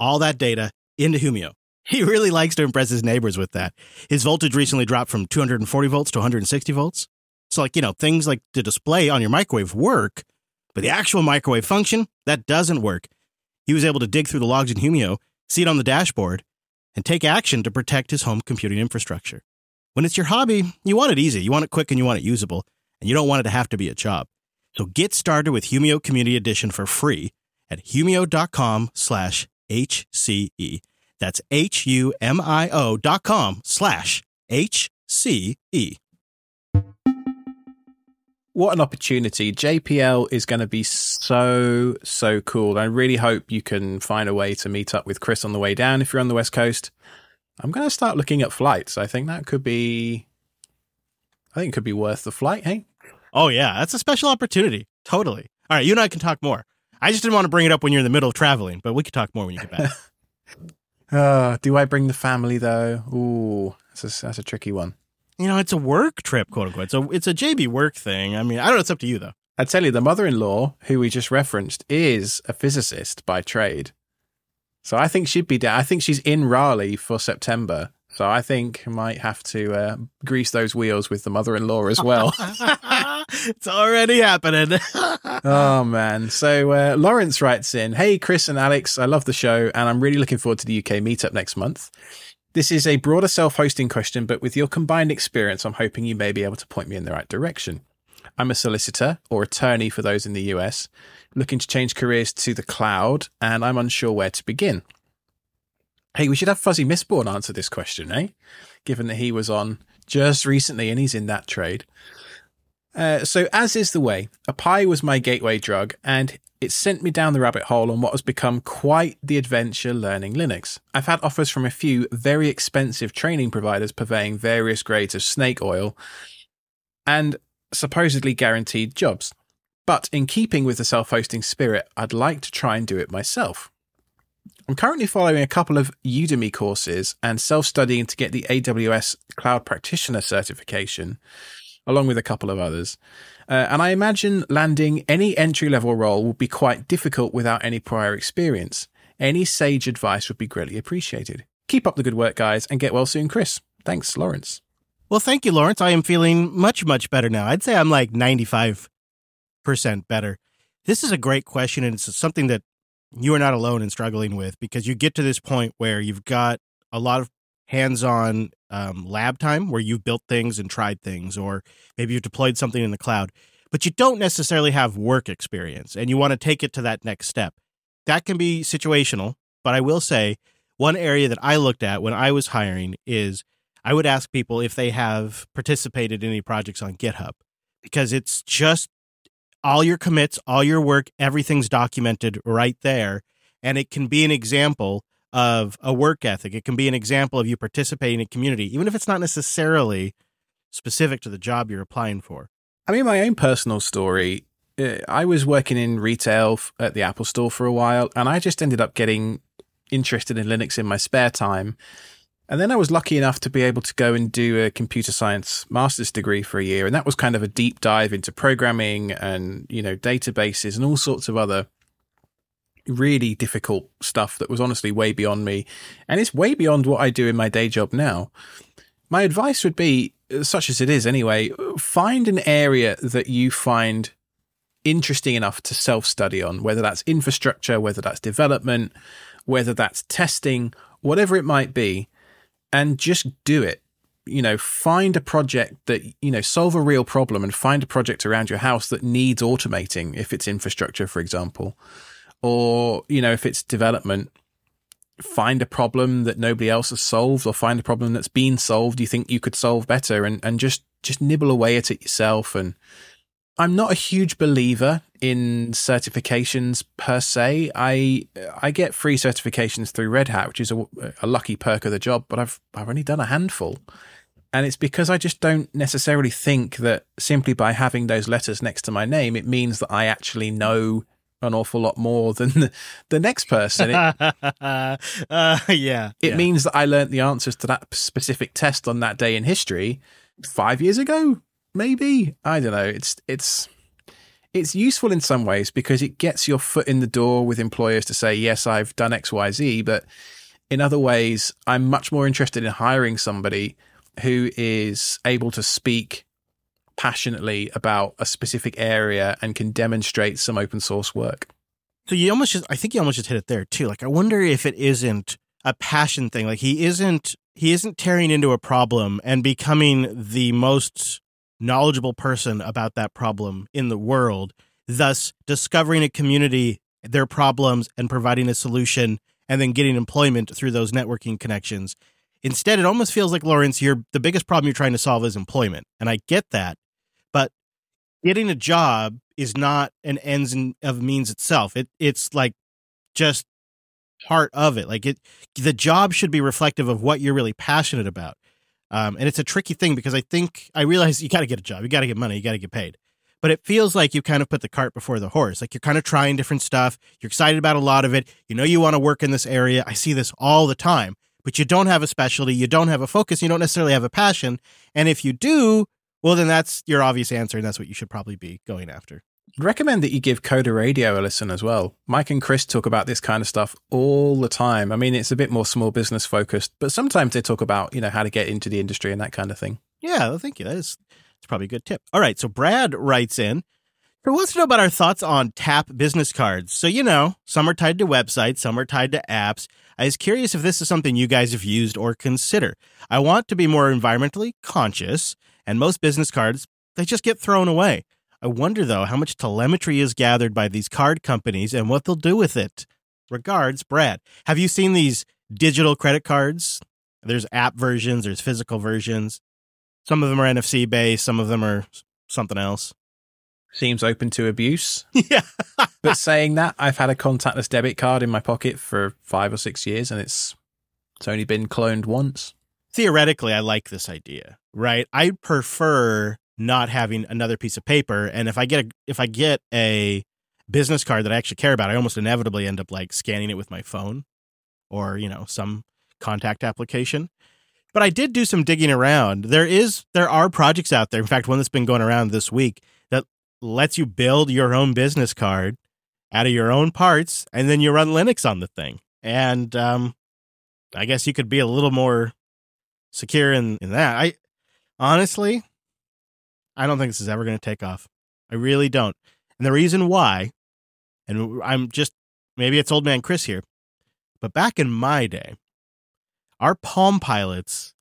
all that data into Humio. He really likes to impress his neighbors with that. His voltage recently dropped from 240 volts to 160 volts. So, like, you know, things like the display on your microwave work, but the actual microwave function, that doesn't work. He was able to dig through the logs in Humio, see it on the dashboard, and take action to protect his home computing infrastructure. When it's your hobby, you want it easy, you want it quick, and you want it usable, and you don't want it to have to be a job. So get started with Humio Community Edition for free at humio.com slash HCE. That's H-U-M-I-O dot com slash H-C-E. What an opportunity. JPL is going to be so, so cool. I really hope you can find a way to meet up with Chris on the way down if you're on the West Coast. I'm going to start looking at flights. I think that could be, I think it could be worth the flight, hey? Oh, yeah. That's a special opportunity. Totally. All right. You and I can talk more. I just didn't want to bring it up when you're in the middle of traveling, but we could talk more when you get back. Uh, do I bring the family though? Ooh, that's a, that's a tricky one. You know, it's a work trip, quote unquote. So it's a JB work thing. I mean, I don't know. It's up to you, though. I tell you, the mother-in-law who we just referenced is a physicist by trade, so I think she'd be down. I think she's in Raleigh for September, so I think I might have to uh, grease those wheels with the mother-in-law as well. it's already happening. oh man! So uh, Lawrence writes in, "Hey Chris and Alex, I love the show, and I'm really looking forward to the UK meetup next month." This is a broader self-hosting question, but with your combined experience, I'm hoping you may be able to point me in the right direction. I'm a solicitor or attorney for those in the US, looking to change careers to the cloud, and I'm unsure where to begin. Hey, we should have Fuzzy Mistborn answer this question, eh? Given that he was on just recently and he's in that trade. Uh, so, as is the way, a pie was my gateway drug, and it sent me down the rabbit hole on what has become quite the adventure learning Linux. I've had offers from a few very expensive training providers purveying various grades of snake oil and supposedly guaranteed jobs. But in keeping with the self hosting spirit, I'd like to try and do it myself. I'm currently following a couple of Udemy courses and self studying to get the AWS Cloud Practitioner certification, along with a couple of others. Uh, and I imagine landing any entry level role would be quite difficult without any prior experience. Any sage advice would be greatly appreciated. Keep up the good work, guys, and get well soon, Chris. Thanks, Lawrence. well, thank you, Lawrence. I am feeling much, much better now. I'd say I'm like 95% better. This is a great question, and it's something that you are not alone in struggling with because you get to this point where you've got a lot of hands on um, lab time where you've built things and tried things, or maybe you've deployed something in the cloud, but you don't necessarily have work experience and you want to take it to that next step. That can be situational, but I will say one area that I looked at when I was hiring is I would ask people if they have participated in any projects on GitHub because it's just all your commits, all your work, everything's documented right there. And it can be an example of a work ethic. It can be an example of you participating in community, even if it's not necessarily specific to the job you're applying for. I mean, my own personal story. Uh, I was working in retail at the Apple Store for a while, and I just ended up getting interested in Linux in my spare time. And then I was lucky enough to be able to go and do a computer science master's degree for a year. And that was kind of a deep dive into programming and, you know, databases and all sorts of other really difficult stuff that was honestly way beyond me. And it's way beyond what I do in my day job now. My advice would be, uh, such as it is anyway, find an area that you find interesting enough to self study on, whether that's infrastructure, whether that's development, whether that's testing, whatever it might be, and just do it. You know, find a project that, you know, solve a real problem and find a project around your house that needs automating, if it's infrastructure, for example. Or, you know, if it's development, find a problem that nobody else has solved or find a problem that's been solved you think you could solve better and, and just just nibble away at it yourself and I'm not a huge believer in certifications per se. I I get free certifications through Red Hat, which is a, a, lucky perk of the job, but I've I've only done a handful, and it's because I just don't necessarily think that simply by having those letters next to my name, it means that I actually know an awful lot more than the, the next person. It, uh, yeah, it yeah. means that I learned the answers to that specific test on that day in history five years ago maybe I don't know. It's it's it's useful in some ways because it gets your foot in the door with employers to say yes, I've done X, Y, Z. But in other ways, I'm much more interested in hiring somebody who is able to speak passionately about a specific area and can demonstrate some open source work. So you almost just I think you almost just hit it there too. Like I wonder if it isn't a passion thing. Like he isn't he isn't tearing into a problem and becoming the most knowledgeable person about that problem in the world, thus discovering a community, their problems, and providing a solution, and then getting employment through those networking connections. Instead, it almost feels like Lawrence, you're the biggest problem you're trying to solve is employment, and I get that, getting a job is not an ends and of means itself. It it's like just part of it. Like it, the job should be reflective of what you're really passionate about. Um, and it's a tricky thing because I think I realize you got to get a job, you got to get money, you got to get paid. But it feels like you kind of put the cart before the horse. Like you're kind of trying different stuff. You're excited about a lot of it. You know, you want to work in this area. I see this all the time, but you don't have a specialty. You don't have a focus. You don't necessarily have a passion. And if you do, well, then that's your obvious answer. And that's what you should probably be going after recommend that you give Coder Radio a listen as well. Mike and Chris talk about this kind of stuff all the time. I mean, it's a bit more small business focused, but sometimes they talk about, you know, how to get into the industry and that kind of thing. Yeah, thank you. That is that's probably a good tip. All right, so Brad writes in who wants to know about our thoughts on tap business cards. So, you know, some are tied to websites, some are tied to apps. I was curious if this is something you guys have used or consider. I want to be more environmentally conscious, and most business cards, they just get thrown away. I wonder, though, how much telemetry is gathered by these card companies and what they'll do with it. Regards, Brad. Have you seen these digital credit cards? There's app versions, there's physical versions. Some of them are NFC based, some of them are something else. Seems open to abuse. yeah. but saying that, I've had a contactless debit card in my pocket for five or six years and it's it's only been cloned once. Theoretically, I like this idea, right? I prefer not having another piece of paper. And if I get a, if I get a business card that I actually care about, I almost inevitably end up like scanning it with my phone or, you know, some contact application. But I did do some digging around. There is there are projects out there. In fact, one that's been going around this week that lets you build your own business card out of your own parts and then you run Linux on the thing. And um I guess you could be a little more secure in, in that. I honestly, I don't think this is ever going to take off. I really don't. And the reason why, and I'm just maybe it's old man Chris here, but back in my day, our Palm Pilots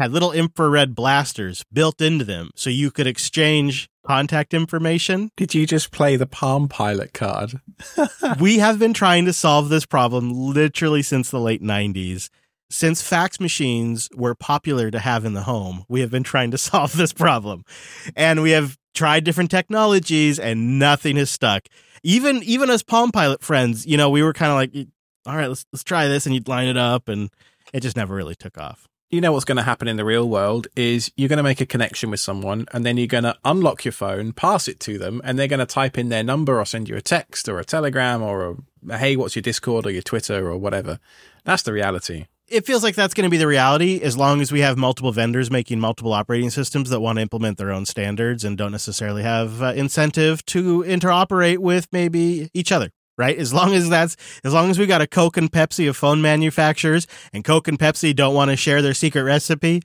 had little infrared blasters built into them so you could exchange contact information. Did you just play the Palm Pilot card? we have been trying to solve this problem literally since the late 90s. Since fax machines were popular to have in the home, we have been trying to solve this problem. And we have tried different technologies and nothing has stuck. Even even as Palm Pilot friends, you know, we were kind of like, all right, let's let's try this and you'd line it up and it just never really took off. you know what's going to happen in the real world is you're going to make a connection with someone and then you're going to unlock your phone, pass it to them, and they're going to type in their number or send you a text or a telegram or a, hey, what's your Discord or your Twitter or whatever. That's the reality. It feels like that's going to be the reality as long as we have multiple vendors making multiple operating systems that want to implement their own standards and don't necessarily have uh, incentive to interoperate with maybe each other right? As long as that's as long as we got a Coke and Pepsi of phone manufacturers and Coke and Pepsi don't want to share their secret recipe,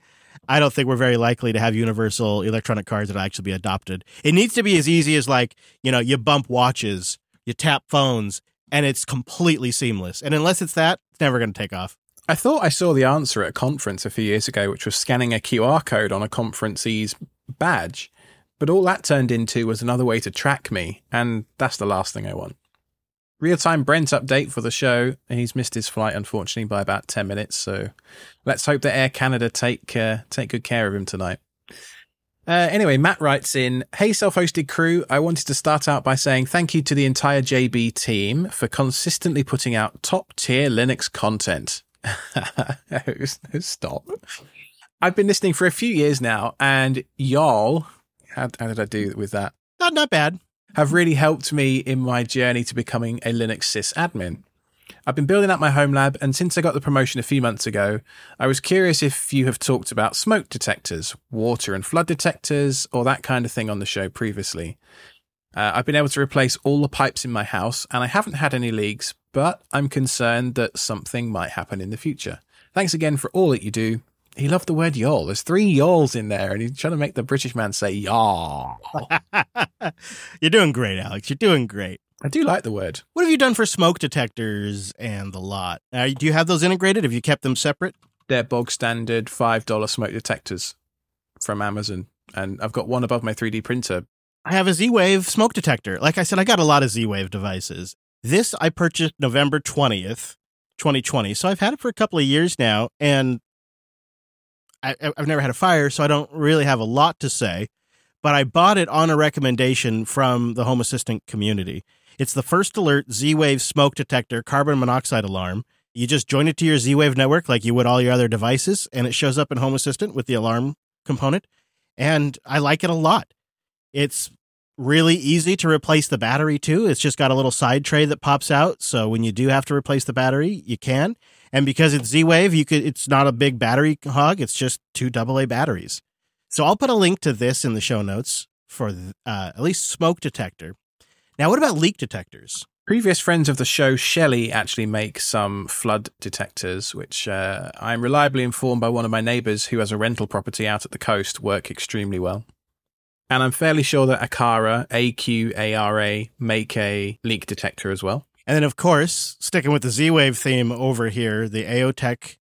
I don't think we're very likely to have universal electronic cards that actually be adopted. It needs to be as easy as like, you know, you bump watches, you tap phones, and it's completely seamless. And unless it's that, it's never going to take off. I thought I saw the answer at a conference a few years ago, which was scanning a QR code on a conferencee's badge. But all that turned into was another way to track me, and that's the last thing I want. Real time Brent update for the show. He's missed his flight, unfortunately, by about 10 minutes. So let's hope that Air Canada take, uh, take good care of him tonight. Uh, anyway, Matt writes in Hey, self hosted crew. I wanted to start out by saying thank you to the entire JB team for consistently putting out top tier Linux content. Stop. I've been listening for a few years now, and y'all, how, how did I do with that? Not, not bad have really helped me in my journey to becoming a Linux sysadmin. I've been building up my home lab, and since I got the promotion a few months ago, I was curious if you have talked about smoke detectors, water and flood detectors, or that kind of thing on the show previously. Uh, I've been able to replace all the pipes in my house, and I haven't had any leaks, but I'm concerned that something might happen in the future. Thanks again for all that you do, he loved the word y'all. There's three y'alls in there, and he's trying to make the British man say y'all. You're doing great, Alex. You're doing great. I do like the word. What have you done for smoke detectors and the lot? Uh, do you have those integrated? Have you kept them separate? They're bog standard $5 smoke detectors from Amazon. And I've got one above my 3D printer. I have a Z Wave smoke detector. Like I said, I got a lot of Z Wave devices. This I purchased November 20th, 2020. So I've had it for a couple of years now. And I, have never had a fire, so I don't really have a lot to say. But I bought it on a recommendation from the Home Assistant community. It's the first alert Z Wave smoke detector carbon monoxide alarm. You just join it to your Z Wave network like you would all your other devices, and it shows up in Home Assistant with the alarm component. And I like it a lot. It's really easy to replace the battery too. It's just got a little side tray that pops out. So when you do have to replace the battery, you can. And because it's Z Wave, you could it's not a big battery hog. It's just two AA batteries. So I'll put a link to this in the show notes for uh, at least smoke detector. Now, what about leak detectors? Previous friends of the show, Shelly, actually make some flood detectors, which uh, I'm reliably informed by one of my neighbours who has a rental property out at the coast work extremely well. And I'm fairly sure that Akara, AQARA, make a leak detector as well. And then, of course, sticking with the Z Wave theme over here, the Aeotec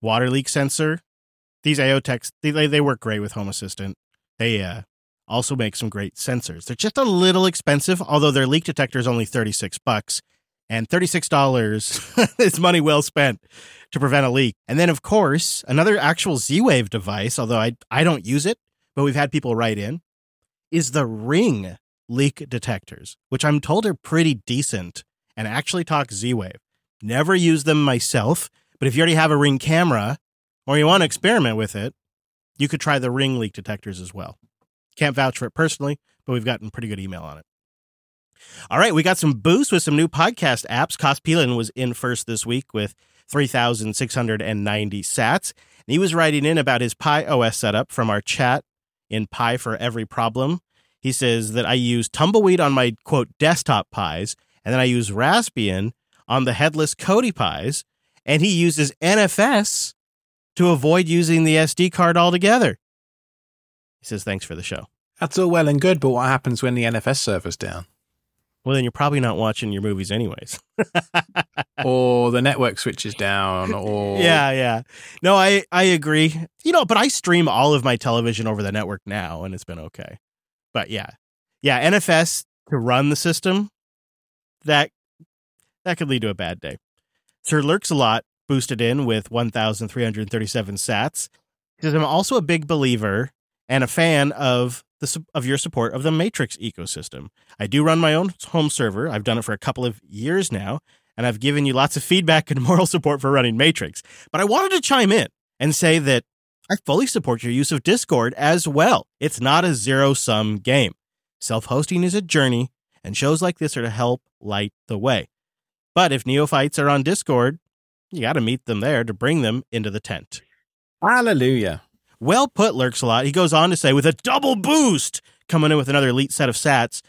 water leak sensor. These Aeotecs, they, they work great with Home Assistant. They uh, also make some great sensors. They're just a little expensive, although their leak detector is only 36 bucks. And $36 is money well spent to prevent a leak. And then, of course, another actual Z Wave device, although I, I don't use it, but we've had people write in, is the Ring leak detectors, which I'm told are pretty decent and actually talk Z Wave. Never use them myself, but if you already have a Ring camera or you want to experiment with it, you could try the Ring leak detectors as well. Can't vouch for it personally, but we've gotten pretty good email on it. All right, we got some boosts with some new podcast apps. Cospelin was in first this week with 3,690 sats. And he was writing in about his Pi OS setup from our chat in Pi for Every Problem. He says that I use Tumbleweed on my quote desktop pies, and then I use Raspbian on the headless Kodi pies, and he uses NFS to avoid using the SD card altogether. He says, thanks for the show. That's all well and good, but what happens when the NFS server's down? Well, then you're probably not watching your movies anyways. or the network switches down, or. Yeah, yeah. No, I, I agree. You know, but I stream all of my television over the network now, and it's been okay. But yeah. Yeah, NFS to run the system that that could lead to a bad day. Sir Lurks a lot boosted in with 1,337 sats. Because I'm also a big believer and a fan of the of your support of the Matrix ecosystem. I do run my own home server. I've done it for a couple of years now, and I've given you lots of feedback and moral support for running Matrix. But I wanted to chime in and say that I fully support your use of Discord as well. It's not a zero sum game. Self hosting is a journey, and shows like this are to help light the way. But if neophytes are on Discord, you got to meet them there to bring them into the tent. Hallelujah. Well put, Lurks a lot. He goes on to say, with a double boost coming in with another elite set of sats.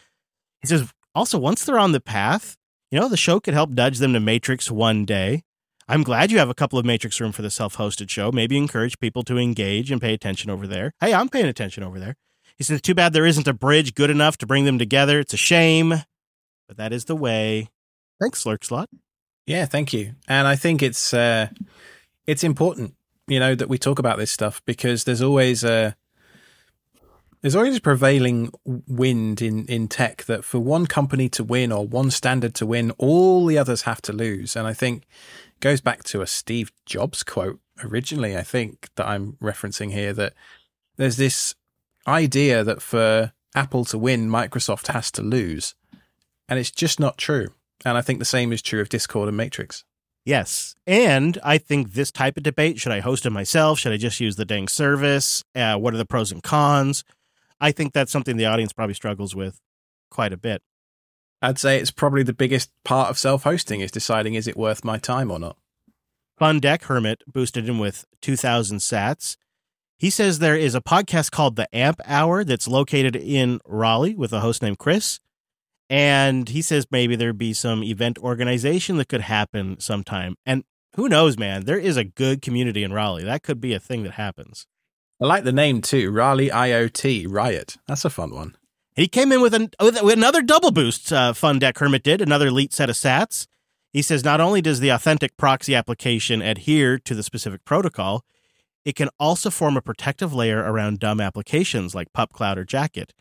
He says, also, once they're on the path, you know, the show could help nudge them to Matrix one day. I'm glad you have a couple of Matrix room for the self hosted show. Maybe encourage people to engage and pay attention over there. Hey, I'm paying attention over there. He says, too bad there isn't a bridge good enough to bring them together. It's a shame, but that is the way. Thanks, Lurkslot. Yeah, thank you. And I think it's uh, it's important, you know, that we talk about this stuff because there's always a there's always a prevailing wind in in tech that for one company to win or one standard to win, all the others have to lose. And I think goes back to a Steve Jobs quote originally. I think that I'm referencing here that there's this idea that for Apple to win, Microsoft has to lose, and it's just not true. And I think the same is true of Discord and Matrix. Yes. And I think this type of debate should I host it myself? Should I just use the dang service? Uh, what are the pros and cons? I think that's something the audience probably struggles with quite a bit. I'd say it's probably the biggest part of self hosting is deciding is it worth my time or not. Fun Deck Hermit boosted him with 2,000 sats. He says there is a podcast called The Amp Hour that's located in Raleigh with a host named Chris. And he says maybe there'd be some event organization that could happen sometime. And who knows, man? There is a good community in Raleigh. That could be a thing that happens. I like the name too, Raleigh IoT Riot. That's a fun one. He came in with, an, with another double boost. Uh, Fun Deck Hermit did another elite set of Sats. He says not only does the Authentik proxy application adhere to the specific protocol, it can also form a protective layer around dumb applications like PupCloud or Jackett.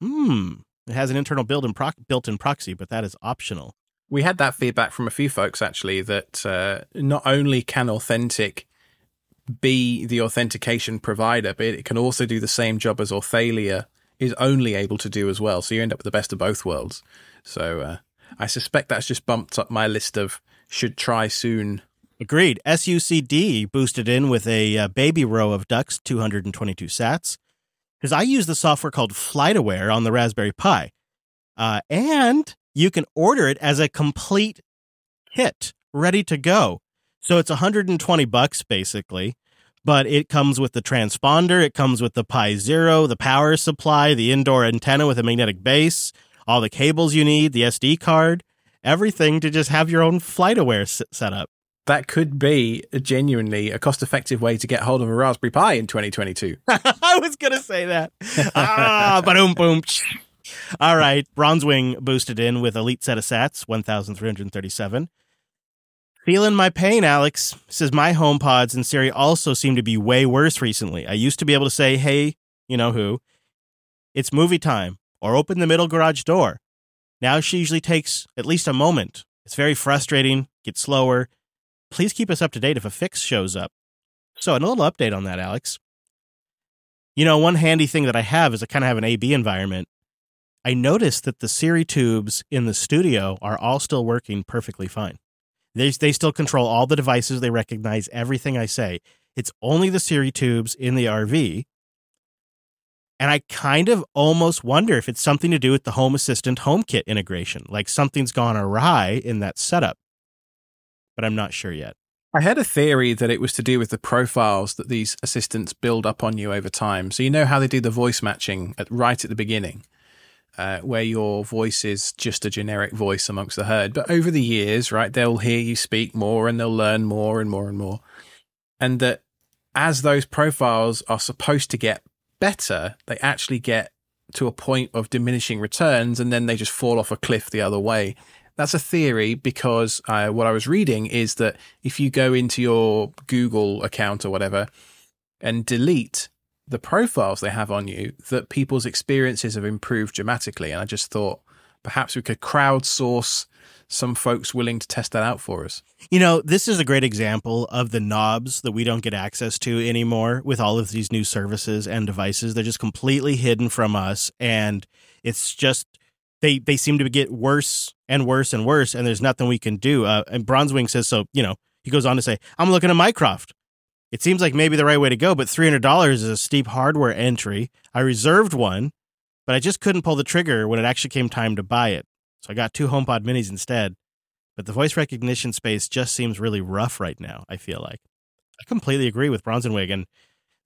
Hmm, it has an internal built-in, built-in proxy, but that is optional. We had that feedback from a few folks actually that uh, not only can Authentik be the authentication provider, but it can also do the same job as Authelia is only able to do as well. So you end up with the best of both worlds. So uh, I suspect that's just bumped up my list of should try soon. Agreed. SUCD boosted in with a uh, baby row of ducks, 222 sats because I use the software called FlightAware on the Raspberry Pi. Uh, and you can order it as a complete kit ready to go. So it's 120 bucks basically, but it comes with the transponder, it comes with the Pi Zero, the power supply, the indoor antenna with a magnetic base, all the cables you need, the SD card, everything to just have your own FlightAware set up that could be a genuinely a cost effective way to get hold of a Raspberry Pi in 2022. I was going to say that. ah, boom, boom. All right. Bronzewing boosted in with Elite set of sats, 1,337. Feeling my pain, Alex. Says my HomePods and Siri also seem to be way worse recently. I used to be able to say, hey, you know who, it's movie time, or open the middle garage door. Now she usually takes at least a moment. It's very frustrating, gets slower, please keep us up to date if a fix shows up. So, a little update on that, Alex. You know, one handy thing that I have is I kind of have an AB environment. I noticed that the Siri tubes in the studio are all still working perfectly fine. They, they still control all the devices, they recognize everything I say. It's only the Siri tubes in the RV. And I kind of almost wonder if it's something to do with the Home Assistant HomeKit integration, like something's gone awry in that setup but I'm not sure yet. I had a theory that it was to do with the profiles that these assistants build up on you over time. So you know how they do the voice matching at, right at the beginning, uh, where your voice is just a generic voice amongst the herd. But over the years, right, they'll hear you speak more and they'll learn more and more and more. And that as those profiles are supposed to get better, they actually get to a point of diminishing returns and then they just fall off a cliff the other way that's a theory because uh, what I was reading is that if you go into your Google account or whatever and delete the profiles they have on you, that people's experiences have improved dramatically. And I just thought perhaps we could crowdsource some folks willing to test that out for us. You know, this is a great example of the knobs that we don't get access to anymore with all of these new services and devices. They're just completely hidden from us. And it's just they they seem to get worse and worse and worse, and there's nothing we can do. Uh, and Bronzewing says so. You know, he goes on to say, "I'm looking at Mycroft. It seems like maybe the right way to go, but $300 is a steep hardware entry. I reserved one, but I just couldn't pull the trigger when it actually came time to buy it. So I got two HomePod minis instead. But the voice recognition space just seems really rough right now, I feel like. I completely agree with Bronzewing. And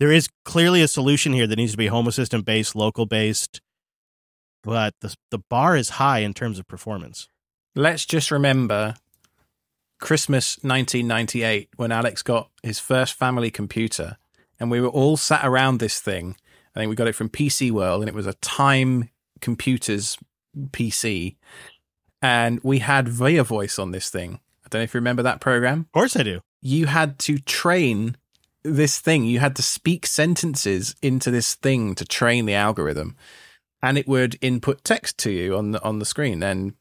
there is clearly a solution here that needs to be home assistant based, local based, but the, the bar is high in terms of performance. Let's just remember Christmas 1998 when Alex got his first family computer and we were all sat around this thing. I think we got it from PC World and it was a Time Computers PC. And we had ViaVoice on this thing. I don't know if you remember that program. Of course I do. You had to train this thing. You had to speak sentences into this thing to train the algorithm. And it would input text to you on the on the screen. And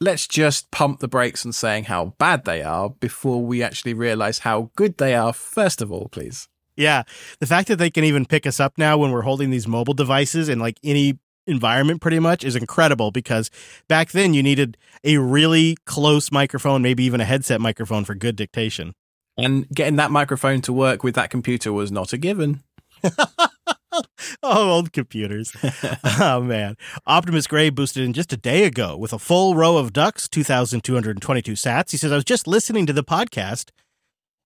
let's just pump the brakes on saying how bad they are before we actually realize how good they are, first of all, please. Yeah. The fact that they can even pick us up now when we're holding these mobile devices in like any environment pretty much is incredible because back then you needed a really close microphone, maybe even a headset microphone for good dictation. And getting that microphone to work with that computer was not a given. oh, old computers. oh, man. Optimus Gray boosted in just a day ago with a full row of ducks, 2,222 sats. He says, I was just listening to the podcast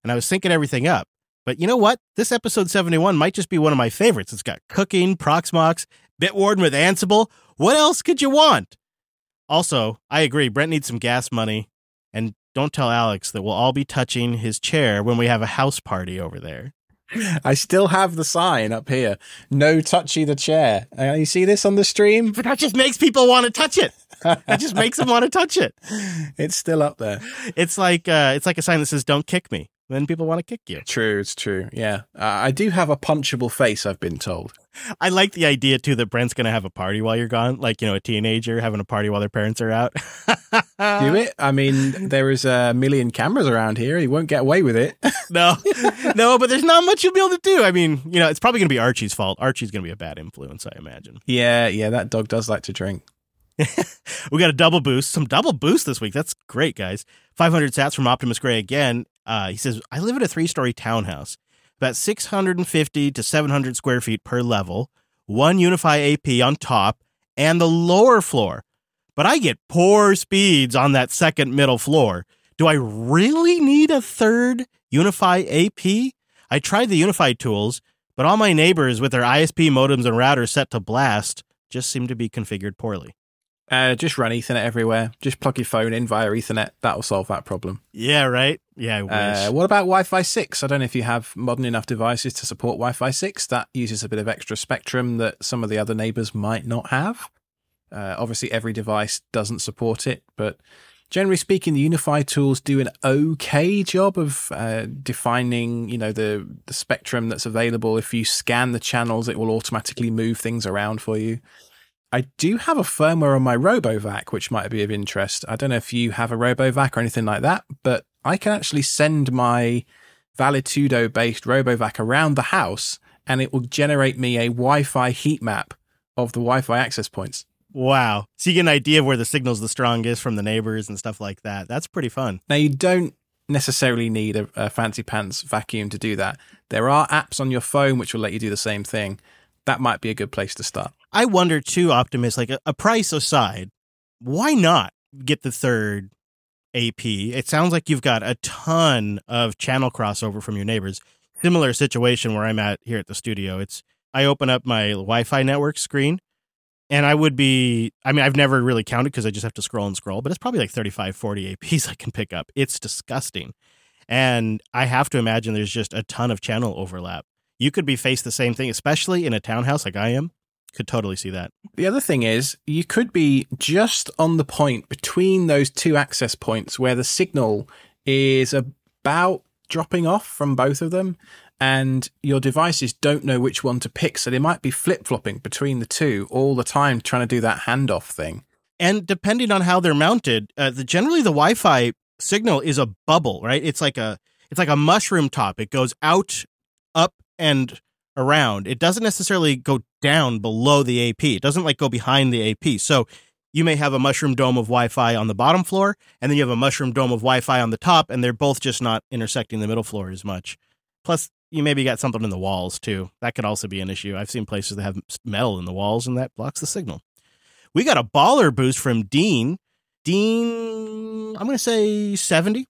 and I was syncing everything up. But you know what? This episode 71 might just be one of my favorites. It's got cooking, Proxmox, Bitwarden with Ansible. What else could you want? Also, I agree. Brent needs some gas money. And don't tell Alex that we'll all be touching his chair when we have a house party over there. I still have the sign up here. No touchy the chair. Uh, you see this on the stream? But that just makes people want to touch it. That just makes them want to touch it. It's still up there. It's like uh, it's like a sign that says "Don't kick me." Then people want to kick you. True, it's true. Yeah, uh, I do have a punchable face. I've been told. I like the idea too that Brent's going to have a party while you're gone, like you know a teenager having a party while their parents are out. do it. I mean, there is a million cameras around here. He won't get away with it. no, no, but there's not much you'll be able to do. I mean, you know, it's probably going to be Archie's fault. Archie's going to be a bad influence, I imagine. Yeah, yeah, that dog does like to drink. we got a double boost, some double boost this week. That's great, guys. 500 sats from Optimus Gray again. Uh, he says, I live in a three story townhouse, about 650 to 700 square feet per level, one UniFi AP on top, and the lower floor. But I get poor speeds on that second middle floor. Do I really need a third UniFi AP? I tried the UniFi tools, but all my neighbors with their ISP modems and routers set to blast just seem to be configured poorly. Uh, just run Ethernet everywhere. Just plug your phone in via Ethernet. That'll solve that problem. Yeah, right. Yeah. Uh, what about Wi-Fi six? I don't know if you have modern enough devices to support Wi-Fi six. That uses a bit of extra spectrum that some of the other neighbors might not have. Uh, obviously, every device doesn't support it, but generally speaking, the UniFi tools do an okay job of uh, defining, you know, the the spectrum that's available. If you scan the channels, it will automatically move things around for you. I do have a firmware on my RoboVac, which might be of interest. I don't know if you have a RoboVac or anything like that, but I can actually send my Valetudo based RoboVac around the house and it will generate me a Wi Fi heat map of the Wi Fi access points. Wow. So you get an idea of where the signal's the strongest from the neighbors and stuff like that. That's pretty fun. Now, you don't necessarily need a, a fancy pants vacuum to do that. There are apps on your phone which will let you do the same thing. That might be a good place to start. I wonder too, Optimus, like a, a price aside, why not get the third AP? It sounds like you've got a ton of channel crossover from your neighbors. Similar situation where I'm at here at the studio. It's I open up my Wi-Fi network screen and I would be I mean I've never really counted because I just have to scroll and scroll, but it's probably like 35 40 APs I can pick up. It's disgusting. And I have to imagine there's just a ton of channel overlap. You could be faced the same thing, especially in a townhouse like I am. Could totally see that. The other thing is, you could be just on the point between those two access points where the signal is about dropping off from both of them, and your devices don't know which one to pick. So they might be flip flopping between the two all the time, trying to do that handoff thing. And depending on how they're mounted, uh, the, generally the Wi-Fi signal is a bubble, right? It's like a it's like a mushroom top. It goes out, up, and around. It doesn't necessarily go down below the AP. It doesn't like go behind the AP. So you may have a mushroom dome of Wi-Fi on the bottom floor, and then you have a mushroom dome of Wi-Fi on the top, and they're both just not intersecting the middle floor as much. Plus, you maybe got something in the walls too. That could also be an issue. I've seen places that have metal in the walls and that blocks the signal. We got a baller boost from Dean. Dean, I'm going to say 70,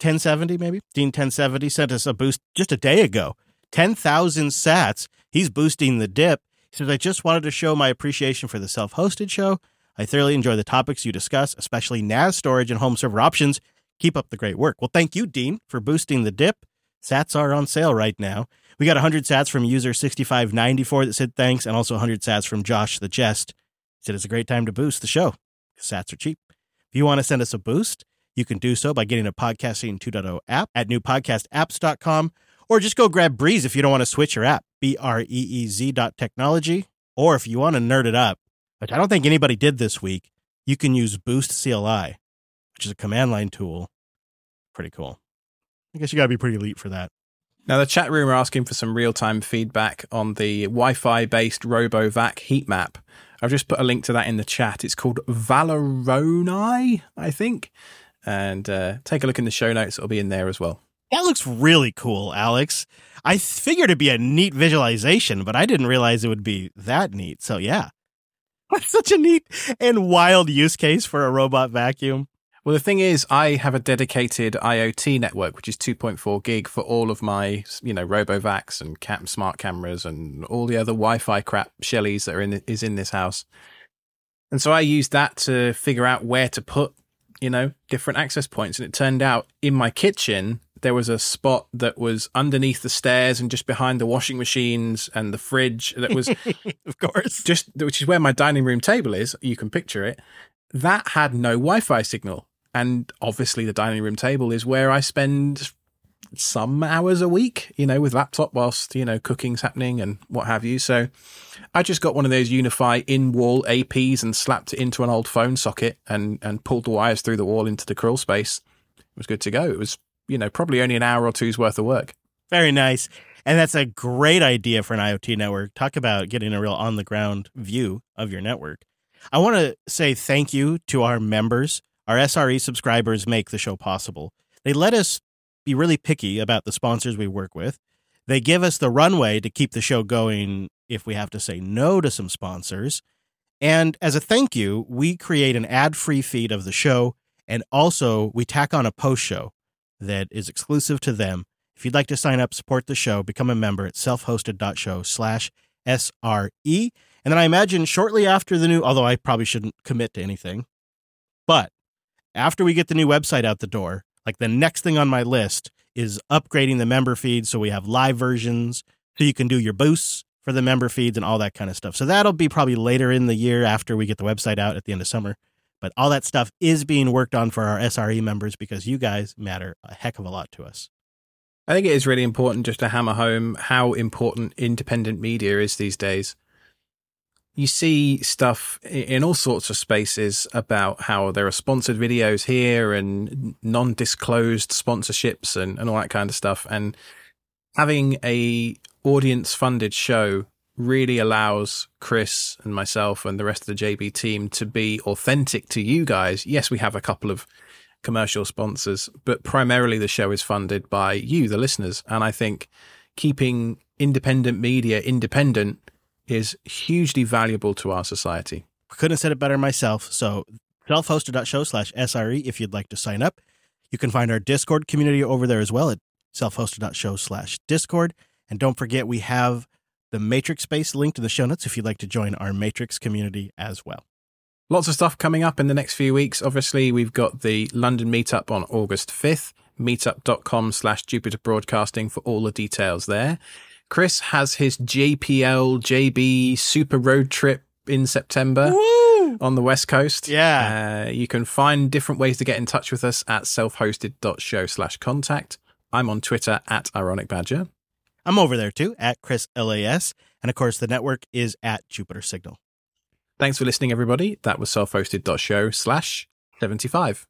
1070 maybe. Dean 1070 sent us a boost just a day ago. 10,000 sats. He's boosting the dip. He says, I just wanted to show my appreciation for the self hosted show. I thoroughly enjoy the topics you discuss, especially NAS storage and home server options. Keep up the great work. Well, thank you, Dean, for boosting the dip. Sats are on sale right now. We got 100 sats from user 6594 that said thanks, and also 100 sats from Josh the Jest. He Said it's a great time to boost the show. Sats are cheap. If you want to send us a boost, you can do so by getting a Podcasting 2.0 app at newpodcastapps.com, or just go grab Breez if you don't want to switch your app, B R E E Z dot technology. Or if you want to nerd it up, which I don't think anybody did this week, you can use Boost CLI, which is a command line tool. Pretty cool. I guess you got to be pretty elite for that. Now, the chat room are asking for some real time feedback on the Wi Fi based RoboVac heat map. I've just put a link to that in the chat. It's called Valeronoi, I think. And uh, take a look in the show notes, it'll be in there as well. That looks really cool, Alex. I figured it'd be a neat visualization, but I didn't realize it would be that neat. So, yeah. That's such a neat and wild use case for a robot vacuum. Well, the thing is, I have a dedicated IoT network, which is 2.4 gig for all of my, you know, RoboVacs and cam- smart cameras and all the other Wi-Fi crap Shellys that are in is in this house. And so I used that to figure out where to put, you know, different access points. And it turned out in my kitchen there was a spot that was underneath the stairs and just behind the washing machines and the fridge that was, of course, just which is where my dining room table is. You can picture it. That had no Wi-Fi signal and obviously the dining room table is where I spend some hours a week, you know, with laptop whilst, you know, cooking's happening and what have you. So I just got one of those UniFi in wall APs and slapped it into an old phone socket and, and pulled the wires through the wall into the crawl space. It was good to go. It was, you know, probably only an hour or two's worth of work. Very nice. And that's a great idea for an IoT network. Talk about getting a real on the ground view of your network. I want to say thank you to our members our SRE subscribers make the show possible. They let us be really picky about the sponsors we work with. They give us the runway to keep the show going if we have to say no to some sponsors. And as a thank you, we create an ad free feed of the show. And also, we tack on a post show that is exclusive to them. If you'd like to sign up, support the show, become a member at selfhosted.show slash SRE. And then I imagine shortly after the new, although I probably shouldn't commit to anything, but after we get the new website out the door, like the next thing on my list is upgrading the member feed so we have live versions so you can do your boosts for the member feeds and all that kind of stuff. So that'll be probably later in the year after we get the website out at the end of summer. But all that stuff is being worked on for our SRE members because you guys matter a heck of a lot to us. I think it is really important just to hammer home how important independent media is these days you see stuff in all sorts of spaces about how there are sponsored videos here and non-disclosed sponsorships and, and all that kind of stuff. And having a audience funded show really allows Chris and myself and the rest of the JB team to be authentic to you guys. Yes, we have a couple of commercial sponsors, but primarily the show is funded by you, the listeners. And I think keeping independent media independent is hugely valuable to our society. Couldn't have said it better myself. So selfhosted.show slash SRE if you'd like to sign up. You can find our Discord community over there as well at selfhosted.show slash Discord. And don't forget, we have the Matrix space link to the show notes if you'd like to join our Matrix community as well. Lots of stuff coming up in the next few weeks. Obviously, we've got the London meetup on August 5th, meetup.com slash Jupiter Broadcasting for all the details there. Chris has his JPL JB super road trip in September Woo! on the West Coast. Yeah. Uh, you can find different ways to get in touch with us at selfhosted.show slash contact. I'm on Twitter at Ironic Badger. I'm over there too at Chris LAS. And of course, the network is at Jupiter Signal. Thanks for listening, everybody. That was selfhosted.show slash 75.